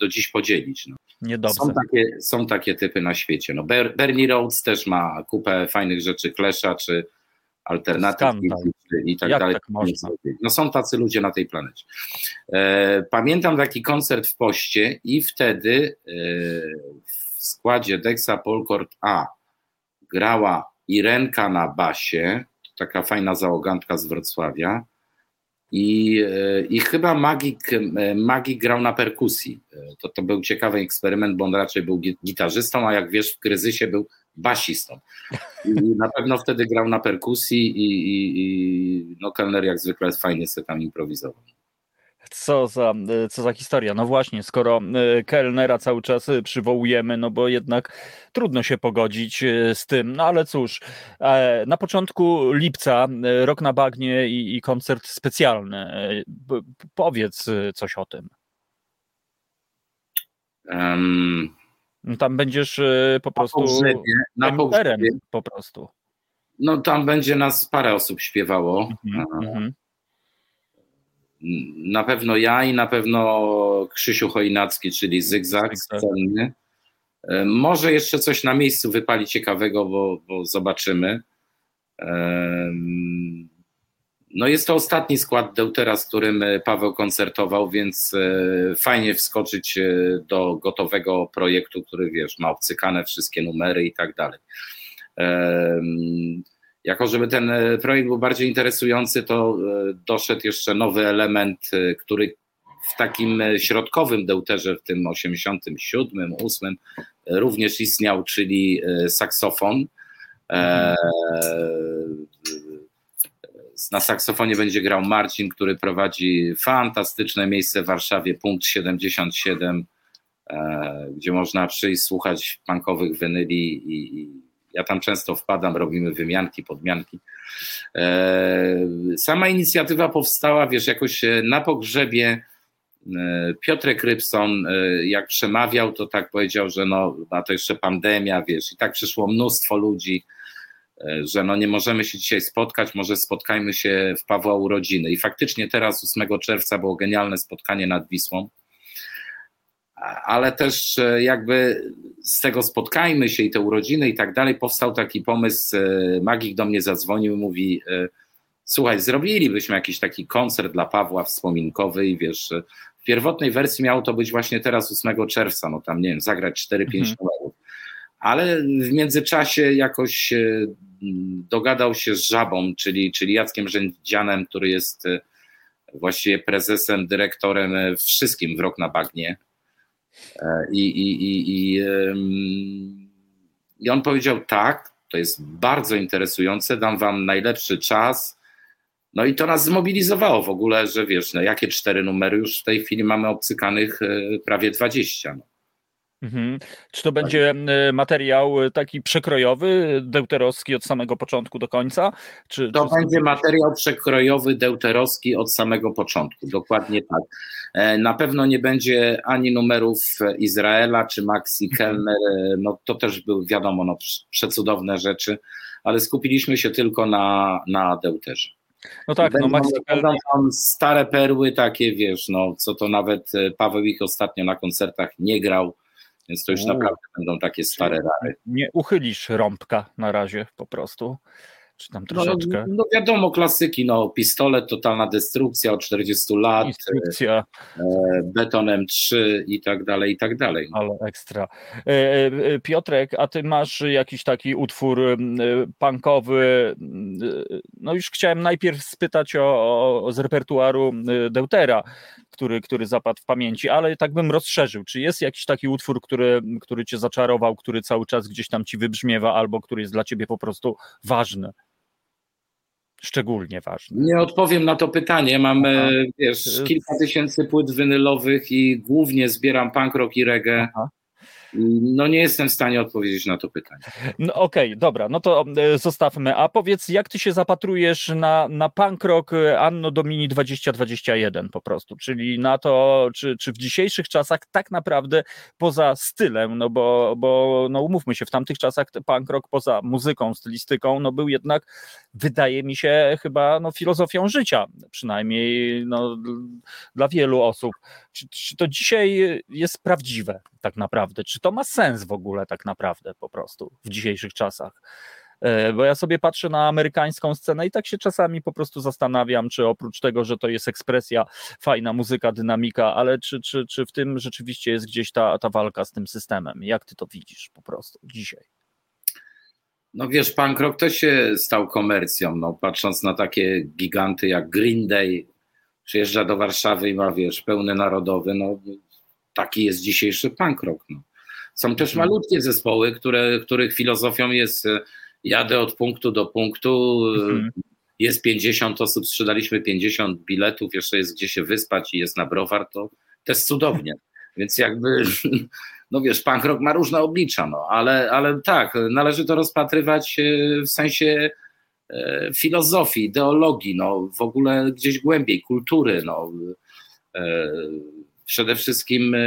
do dziś podzielić. No. Niedobrze. Są takie, są takie typy na świecie. No Bernie Rhodes też ma kupę fajnych rzeczy, Klesza czy alternatyw i tak Jak dalej. Tak? No są tacy ludzie na tej planecie. E, pamiętam taki koncert w Poście i wtedy e, w składzie Dexa Polkort A grała Irenka na basie, taka fajna załogantka z Wrocławia, i, e, I chyba Magik, e, Magik grał na perkusji. E, to, to był ciekawy eksperyment, bo on raczej był gitarzystą, a jak wiesz, w kryzysie był basistą. I na pewno wtedy grał na perkusji i, i, i no Kellner jak zwykle fajnie sobie tam improwizował. Co za, co za historia. No właśnie, skoro e, Kellnera cały czas e, przywołujemy, no bo jednak trudno się pogodzić e, z tym. No ale cóż, na początku lipca rok na bagnie i, i koncert specjalny. Powiedz coś o tym. Um, tam będziesz po prostu na pogrzebie, po prostu. No tam będzie nas parę osób śpiewało. Mm -hmm. Na pewno ja i na pewno Krzysiu Chojnacki, czyli Zygzak scenny. E, może jeszcze coś na miejscu wypali ciekawego, bo, bo zobaczymy. No jest to ostatni skład Deutera, z którym Paweł koncertował, więc e, fajnie wskoczyć e, do gotowego projektu, który wiesz, ma obcykane wszystkie numery i tak dalej. Jako, żeby ten e, projekt był bardziej interesujący, to e, doszedł jeszcze nowy element, e, który w takim środkowym deuterze, w tym 87, 8 również istniał, czyli saksofon. Na saksofonie będzie grał Marcin, który prowadzi fantastyczne miejsce w Warszawie, punkt 77, gdzie można przyjść, słuchać punkowych wenyli i, ja tam często wpadam, robimy wymianki, podmianki. Sama inicjatywa powstała, wiesz, jakoś na pogrzebie Piotrek Rybson, jak przemawiał, to tak powiedział, że no, a to jeszcze pandemia, wiesz, i tak przyszło mnóstwo ludzi, że no nie możemy się dzisiaj spotkać, może spotkajmy się w Pawła urodziny. I faktycznie teraz 8 czerwca było genialne spotkanie nad Wisłą, ale też e, jakby z tego spotkajmy się i te urodziny i tak dalej, powstał taki pomysł, e, Magik do mnie zadzwonił i mówi, e, słuchaj, zrobilibyśmy jakiś taki koncert dla Pawła wspominkowy i wiesz, w pierwotnej wersji miało to być właśnie teraz 8 czerwca, no tam nie wiem, zagrać 4-5 mhm. numerów, ale w międzyczasie jakoś dogadał się z Żabą, czyli, czyli Jackiem Rzędzianem, który jest właściwie prezesem, dyrektorem wszystkim w Rok na Bagnie, I, i, i, i, I on powiedział: Tak, to jest bardzo interesujące, dam wam najlepszy czas. No i to nas zmobilizowało w ogóle, że wiesz, no jakie cztery numery już w tej chwili mamy obcykanych e, prawie 20. No. Mhm. Czy to będzie e, materiał e, taki przekrojowy, deuterowski od samego początku do końca? Czy, to czy... będzie materiał przekrojowy, deuterowski od samego początku, dokładnie tak. E, na pewno nie będzie ani numerów Izraela czy Maxi mhm. Kellner, no to też były wiadomo, no, przecudowne rzeczy, ale skupiliśmy się tylko na, na deuterze. No tak, no Maxi Kellner... tam stare perły takie, wiesz, no co to nawet Paweł ich ostatnio na koncertach nie grał, więc to już naprawdę będą takie stare rary. Nie uchylisz rąbka na razie po prostu. Czy tam no, troszeczkę? No, no wiadomo, klasyki, no pistolet, totalna destrukcja od 40 lat, Instrukcja. E, beton M3 i tak dalej, i tak dalej. Ale ekstra. E, e, Piotrek, a ty masz jakiś taki utwór punkowy? No już chciałem najpierw spytać o, o z repertuaru Deutera, który, który zapadł w pamięci, ale tak bym rozszerzył. Czy jest jakiś taki utwór, który, który cię zaczarował, który cały czas gdzieś tam ci wybrzmiewa, albo który jest dla ciebie po prostu ważny? Szczególnie ważny? Nie odpowiem na to pytanie. Mam Aha. wiesz, kilka tysięcy płyt winylowych i głównie zbieram punk rock i reggae. Aha. No nie jestem w stanie odpowiedzieć na to pytanie. No okej, okay, dobra, no to e, zostawmy. A powiedz, jak ty się zapatrujesz na, na punk rock e, Anno Domini 2021 po prostu, czyli na to, czy, czy w dzisiejszych czasach tak naprawdę poza stylem, no bo, bo no umówmy się, w tamtych czasach punk rock poza muzyką, stylistyką, no był jednak, wydaje mi się, chyba no, filozofią życia, przynajmniej no, dla wielu osób. Czy, czy to dzisiaj jest prawdziwe tak naprawdę? Czy to ma sens w ogóle tak naprawdę po prostu w dzisiejszych czasach? E, bo ja sobie patrzę na amerykańską scenę i tak się czasami po prostu zastanawiam, czy oprócz tego, że to jest ekspresja, fajna muzyka, dynamika, ale czy, czy, czy w tym rzeczywiście jest gdzieś ta, ta walka z tym systemem? Jak ty to widzisz po prostu dzisiaj? No wiesz, punk rock to się stał komercją, no, patrząc na takie giganty jak Green Day, przyjeżdża do Warszawy i ma, wiesz, pełny narodowy, no taki jest dzisiejszy punk rock. No. Są też mhm. malutkie zespoły, które, których filozofią jest e, jadę od punktu do punktu, mhm. jest 50 osób, sprzedaliśmy 50 biletów, jeszcze jest gdzie się wyspać i jest na browar, to, to jest cudownie. <laughs> Więc jakby, <laughs> no wiesz, punk rock ma różne oblicza, no, ale, ale tak, należy to rozpatrywać e, w sensie e, filozofii, ideologii, no, w ogóle gdzieś głębiej, kultury, no, przede wszystkim e,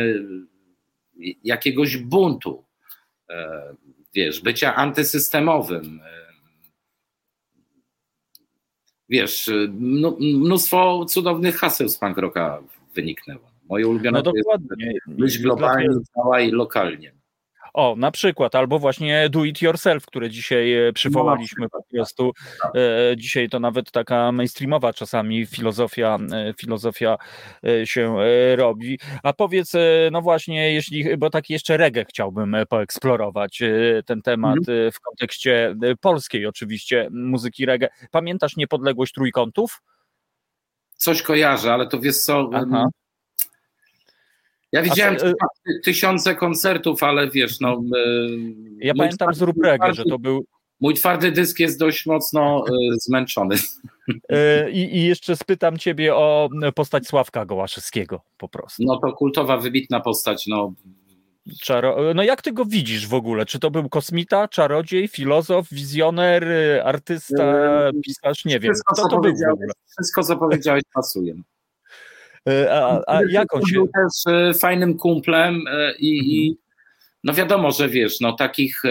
jakiegoś buntu, e, wiesz, bycia antysystemowym. E, wiesz, mnóstwo cudownych haseł z punk wyniknęło. Moje ulubione no dokładnie. jest myśl globalnie, i lokalnie. O, na przykład, albo właśnie do it yourself, które dzisiaj e, przywołaliśmy po prostu. Tak. E, dzisiaj to nawet taka mainstreamowa czasami filozofia, e, filozofia się robi. A powiedz, no właśnie, jeśli, bo tak jeszcze reggae chciałbym poeksplorować ten temat mhm. w kontekście polskiej oczywiście muzyki reggae. Pamiętasz niepodległość trójkątów? Coś kojarzę, ale to wiesz co, Aha. Ja widziałem to, tysiące koncertów, ale wiesz, no. Ja pamiętam z Rubrege, że to był. Mój twardy dysk jest dość mocno e, zmęczony. I, I, jeszcze spytam ciebie o postać Sławka Gołaszewskiego po prostu. No to kultowa, wybitna postać. No, Czaro... No jak ty go widzisz w ogóle? Czy to był kosmita, czarodziej, filozof, wizjoner, artysta, pisarz? Nie wiem. Wszystko, co, to był wszystko, co powiedziałeś, pasuje. A, a jak on się... Był też fajnym kumplem i, mhm. i no wiadomo, że wiesz, no takich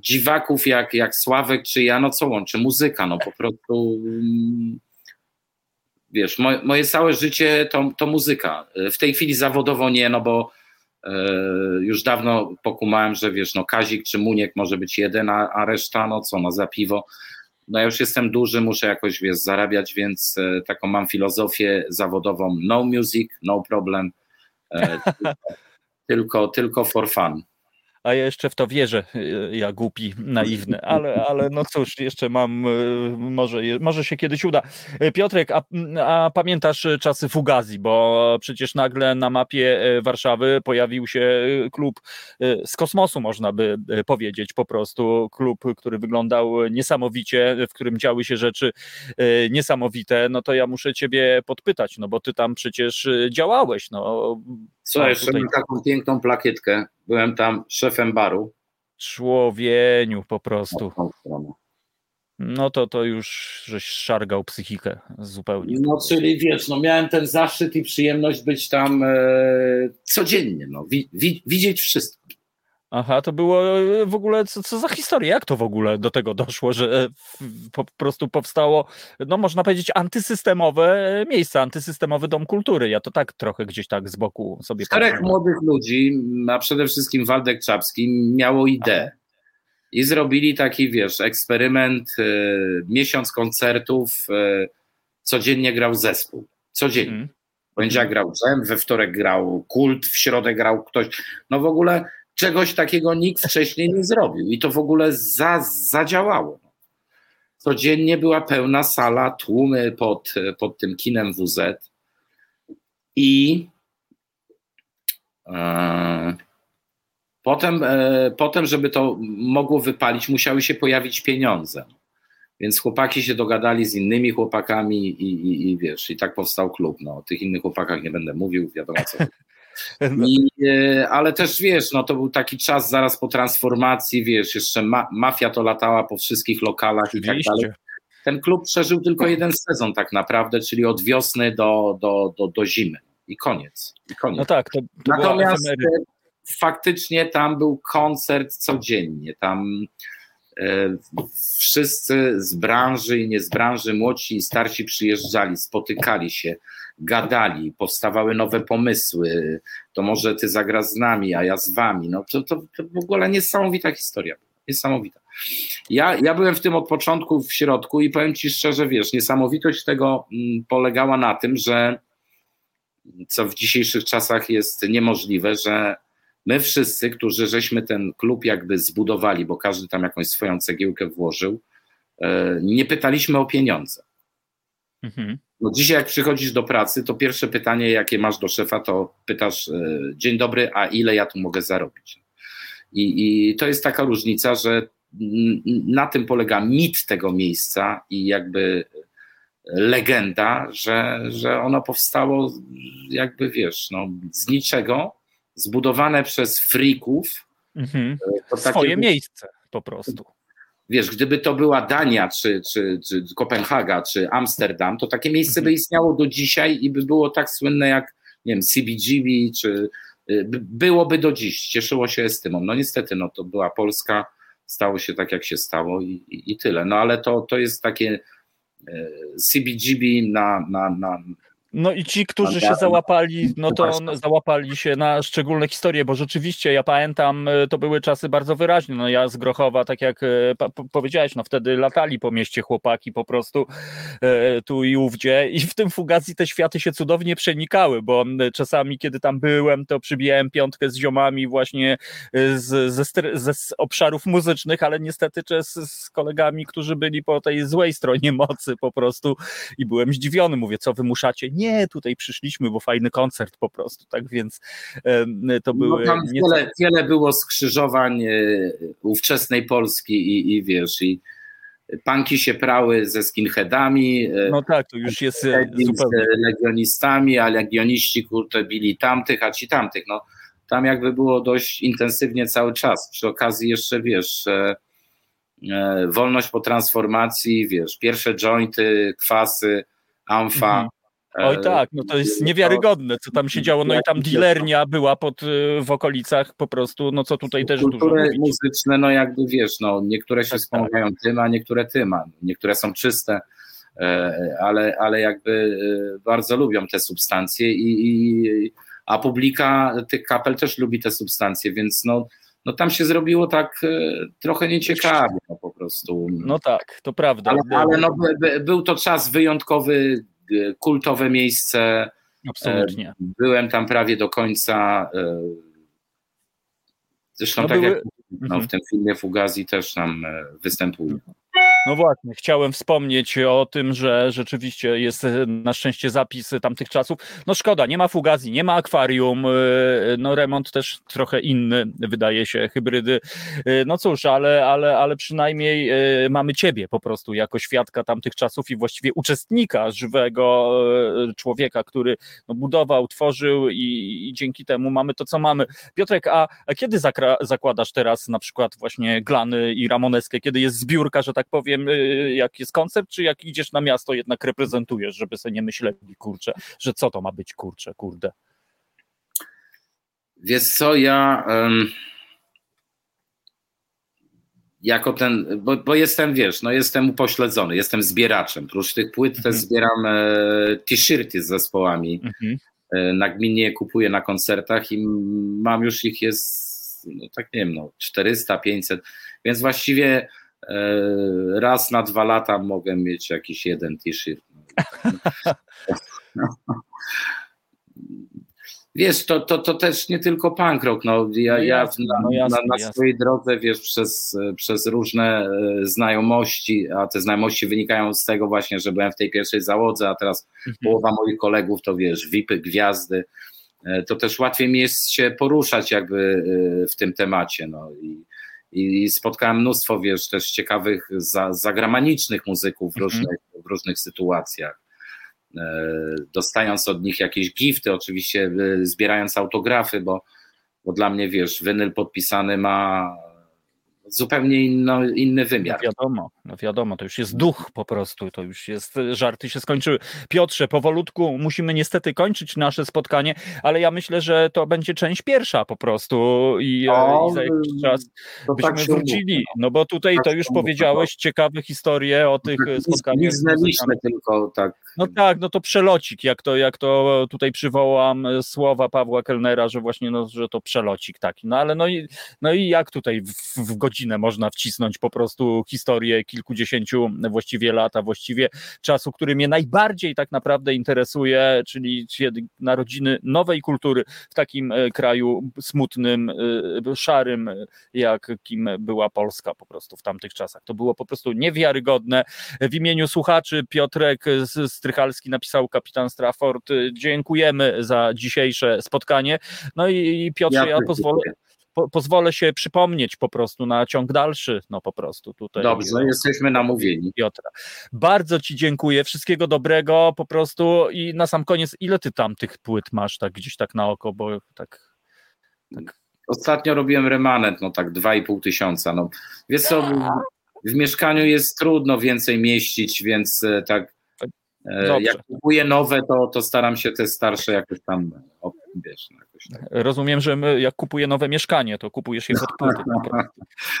dziwaków jak, jak Sławek czy ja, no co łączy? Muzyka, no po prostu mm, wiesz, moje, moje całe życie to, to muzyka. W tej chwili zawodowo nie, no bo e, już dawno pokumałem, że wiesz, no Kazik czy Muniek może być jeden, a, a reszta, no co, no za piwo. No ja już jestem duży, muszę jakoś, wiesz, zarabiać, więc e, taką mam filozofię zawodową, no music, no problem, e, <laughs> tylko, tylko for fun a ja jeszcze w to wierzę, y, ja głupi, naiwny, ale, ale no cóż, jeszcze mam, y, może, może się kiedyś uda. Y, Piotrek, a, a pamiętasz czasy Fugazi, bo przecież nagle na mapie Warszawy pojawił się klub z kosmosu, można by powiedzieć, po prostu klub, który wyglądał niesamowicie, w którym działy się rzeczy niesamowite, no to ja muszę ciebie podpytać, no bo ty tam przecież działałeś, no. Co, jeszcze tutaj... taką piękną plakietkę byłem tam szefem baru. Człowieniu po prostu. No to to już żeś szargał psychikę zupełnie. No czyli wiesz, no miałem ten zaszczyt i przyjemność być tam e, codziennie, no, wi, wi, widzieć wszystko. Aha, to było e, w ogóle, co, co, za historia? Jak to w ogóle do tego doszło, że e, po prostu powstało, no można powiedzieć, antysystemowe miejsce, antysystemowy dom kultury? Ja to tak trochę gdzieś tak z boku sobie Czterech młodych ludzi, a przede wszystkim Waldek Czapski, miało ideę. I zrobili taki, wiesz, eksperyment, y, miesiąc koncertów, y, codziennie grał zespół. Codziennie. Hmm. Poniedziałek grał Dżem, we wtorek grał Kult, w środę grał ktoś. No w ogóle Czegoś takiego nikt wcześniej nie zrobił i to w ogóle za, zadziałało. Codziennie była pełna sala, tłumy pod, pod tym kinem WZ i e, potem, e, potem, żeby to mogło wypalić, musiały się pojawić pieniądze. Więc chłopaki się dogadali z innymi chłopakami i, i, i wiesz, i tak powstał klub. No, o tych innych chłopakach nie będę mówił, wiadomo co. <laughs> No. I, e, ale też wiesz, no to był taki czas zaraz po transformacji, wiesz, jeszcze ma, mafia to latała po wszystkich lokalach i tak dalej. Ten klub przeżył tylko jeden sezon tak naprawdę, czyli od wiosny do, do, do, do zimy. I koniec. I koniec. No tak, to, to Natomiast e, faktycznie tam był koncert codziennie. Tam wszyscy z branży i nie z branży, młodsi i starsi przyjeżdżali, spotykali się gadali, powstawały nowe pomysły, to może ty zagrasz z nami, a ja z wami. No to, to, to w ogóle niesamowita historia. Niesamowita. Ja, ja byłem w tym od początku w środku i powiem ci szczerze, wiesz, niesamowitość tego mm, polegała na tym, że co w dzisiejszych czasach jest niemożliwe, że my wszyscy, którzy żeśmy ten klub jakby zbudowali, bo każdy tam jakąś swoją cegiełkę włożył, e, nie pytaliśmy o pieniądze. Mhm. No dzisiaj jak przychodzisz do pracy, to pierwsze pytanie, jakie masz do szefa, to pytasz, e, dzień dobry, a ile ja tu mogę zarobić? I, i to jest taka różnica, że na tym polega mit tego miejsca i jakby legenda, że, że ono powstało jakby wiesz, no, z niczego, zbudowane przez frików. Mhm. E, Swoje takie, miejsce po prostu wiesz, gdyby to była Dania, czy, czy, czy Kopenhaga, czy Amsterdam, to takie miejsce by mhm. istniało do dzisiaj i by było tak słynne jak, nie wiem, CBGB, czy y, byłoby do dziś, cieszyło się estymą. No niestety, no to była Polska, stało się tak, jak się stało i, i, i tyle. No ale to, to jest takie y, CBGB na, na, na, no i ci, którzy się załapali, no to załapali się na szczególne historie, bo rzeczywiście ja pamiętam, e, to były czasy bardzo wyraźne. No ja z Grochowa, tak jak e, powiedziałeś, no wtedy latali po mieście chłopaki po prostu e, tu i ówdzie i w tym Fugazi te światy się cudownie przenikały, bo czasami, kiedy tam byłem, to przybijałem piątkę z ziomami właśnie z, ze, ze z obszarów muzycznych, ale niestety z, z kolegami, którzy byli po tej złej stronie mocy po prostu i byłem zdziwiony. Mówię, co wymuszacie? Nie, tutaj przyszliśmy, bo fajny koncert po prostu, tak więc to no były... No tam nieco... wiele, wiele było skrzyżowań e, ówczesnej Polski i, i wiesz, i panki się prały ze skinheadami. E, no tak, to już jest e, zupełnie... Z legionistami, a legioniści kurczę bili tamtych, a ci tamtych, no tam jakby było dość intensywnie cały czas. Przy okazji jeszcze, wiesz, e, e, wolność po transformacji, wiesz, pierwsze jointy, kwasy, amfa. Mhm. Oj e, tak, no to jest niewiarygodne, co tam się działo. No i tam dealernia była pod, y, w okolicach po prostu, no co tutaj też dużo mówić. muzyczne, no jakby wiesz, no niektóre się tak, tak. wspomagają tak. tym, a niektóre tym, a niektóre są czyste, e, ale, ale jakby bardzo lubią te substancje i, i a publika tych kapel też lubi te substancje, więc no, no tam się zrobiło tak trochę nieciekawie no, po prostu. No tak, to prawda. Ale, ale no, był to czas wyjątkowy, kultowe miejsce. Absolutnie. Byłem tam prawie do końca. E, zresztą no tak były... jak no, w mhm. tym filmie Fugazi też tam e, występuje. No właśnie, chciałem wspomnieć o tym, że rzeczywiście jest e, na szczęście zapis tamtych czasów. No szkoda, nie ma fugazji, nie ma akwarium, e, no remont też trochę inny, wydaje się, hybrydy. E, no cóż, ale, ale, ale przynajmniej mamy ciebie po prostu jako świadka tamtych czasów i właściwie uczestnika żywego człowieka, który no, budował, tworzył i, i, dzięki temu mamy to, co mamy. Piotrek, a, a kiedy zakra- zakładasz teraz na przykład właśnie Glany i Ramoneskę, kiedy jest zbiórka, że tak powiem, wiem, y, jak jest koncert, czy jak idziesz na miasto, jednak reprezentujesz, żeby sobie nie myśleli, kurczę, że co to ma być, kurczę, kurde. Wiesz co, ja um, jako ten, bo, bo, jestem, wiesz, no jestem upośledzony, jestem zbieraczem. Prócz tych płyt mhm. też zbieram e, t-shirty z zespołami. Mhm. E, nagminnie kupuję na koncertach i mam już ich jest, no tak nie wiem, no 400, 500, więc właściwie raz na dwa lata mogę mieć jakiś jeden t-shirt. <laughs> Wiesz, to, to, to też nie tylko punk rock. No, ja, no jasne, ja na, no jasne, na, na swojej drodze, wiesz, przez, przez różne e, znajomości, a te znajomości wynikają z tego właśnie, że byłem w tej pierwszej załodze, a teraz mhm. połowa moich kolegów to wiesz, VIPy, gwiazdy. E, to też łatwiej mi jest się poruszać jakby w tym temacie. No i, i spotkałem mnóstwo, wiesz, też ciekawych za, zagranicznych muzyków w mhm. różnych, w różnych sytuacjach. E, dostając od nich jakieś gifty, oczywiście e, zbierając autografy, bo, bo dla mnie, wiesz, winyl podpisany ma zupełnie inno, inny wymiar. No wiadomo, no wiadomo, to już jest duch po prostu, to już jest, żarty się skończyły. Piotrze, powolutku musimy niestety kończyć nasze spotkanie, ale ja myślę, że to będzie część pierwsza po prostu i, o, i za jakiś czas byśmy tak wrócili, mówi, no. no bo tutaj tak to już powiedziałeś no. ciekawe historie o tych tak, spotkaniach. Znaliśmy tylko tak. No tak, no to przelocik, jak to, jak to tutaj przywołam słowa Pawła Kellnera, że właśnie, no, że to przelocik taki, no ale no i, no i jak tutaj w, w godzinę godzinę można wcisnąć po prostu historię kilkudziesięciu właściwie lata, właściwie czasu, który mnie najbardziej tak naprawdę interesuje, czyli narodziny nowej kultury w takim e, kraju smutnym, e, szarym, jak kim była Polska po prostu w tamtych czasach. To było po prostu niewiarygodne. W imieniu słuchaczy Piotrek Strychalski napisał kapitan Strafford. Dziękujemy za dzisiejsze spotkanie. No i Piotrze, ja, ja pozwolę po, pozwolę się przypomnieć po prostu na ciąg dalszy, no po prostu tutaj. Dobrze, no jesteśmy namówieni. Piotra. Bardzo Ci dziękuję, wszystkiego dobrego po prostu i na sam koniec, ile Ty tam tych płyt masz tak gdzieś tak na oko, bo tak... tak... Ostatnio robiłem remanent, no tak 2,5 tysiąca, no wiesz co, w mieszkaniu jest trudno więcej mieścić, więc e, tak e, Dobrze. jak kupuję nowe, to, to staram się te starsze jakoś tam, wiesz, no, tak. Rozumiem, że my, jak kupuję nowe mieszkanie, to kupujesz je od płyty.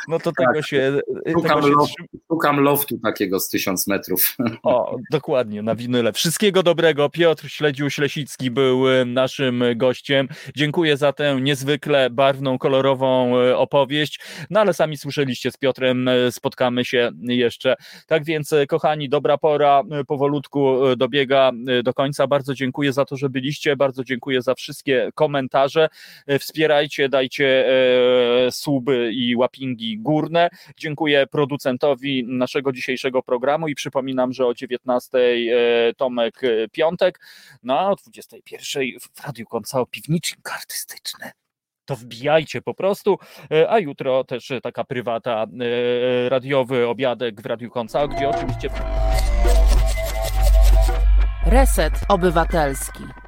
No to tego tak. się. Szukam, tego się... szukam loftu takiego z tysiąc metrów. O, dokładnie, na winyle. Wszystkiego dobrego. Piotr Śledziu-Ślesicki był e, naszym gościem. Dziękuję za tę niezwykle barwną, kolorową e, opowieść. No ale sami słyszeliście z Piotrem, e, spotkamy się jeszcze. Tak więc, kochani, dobra pora powolutku dobiega do końca. Bardzo dziękuję za to, że byliście. Bardzo dziękuję za wszystkie komentarze komentarze, e, wspierajcie, dajcie e, suby i łapingi górne. Dziękuję producentowi naszego dzisiejszego programu i przypominam, że o 19 e, Tomek Piątek, no a o 21 w Radiu Koncao Piwnicznik Artystyczny to wbijajcie po prostu, a jutro też taka prywata, radiowy obiadek w Radiu Koncao, gdzie oczywiście... Reset Obywatelski.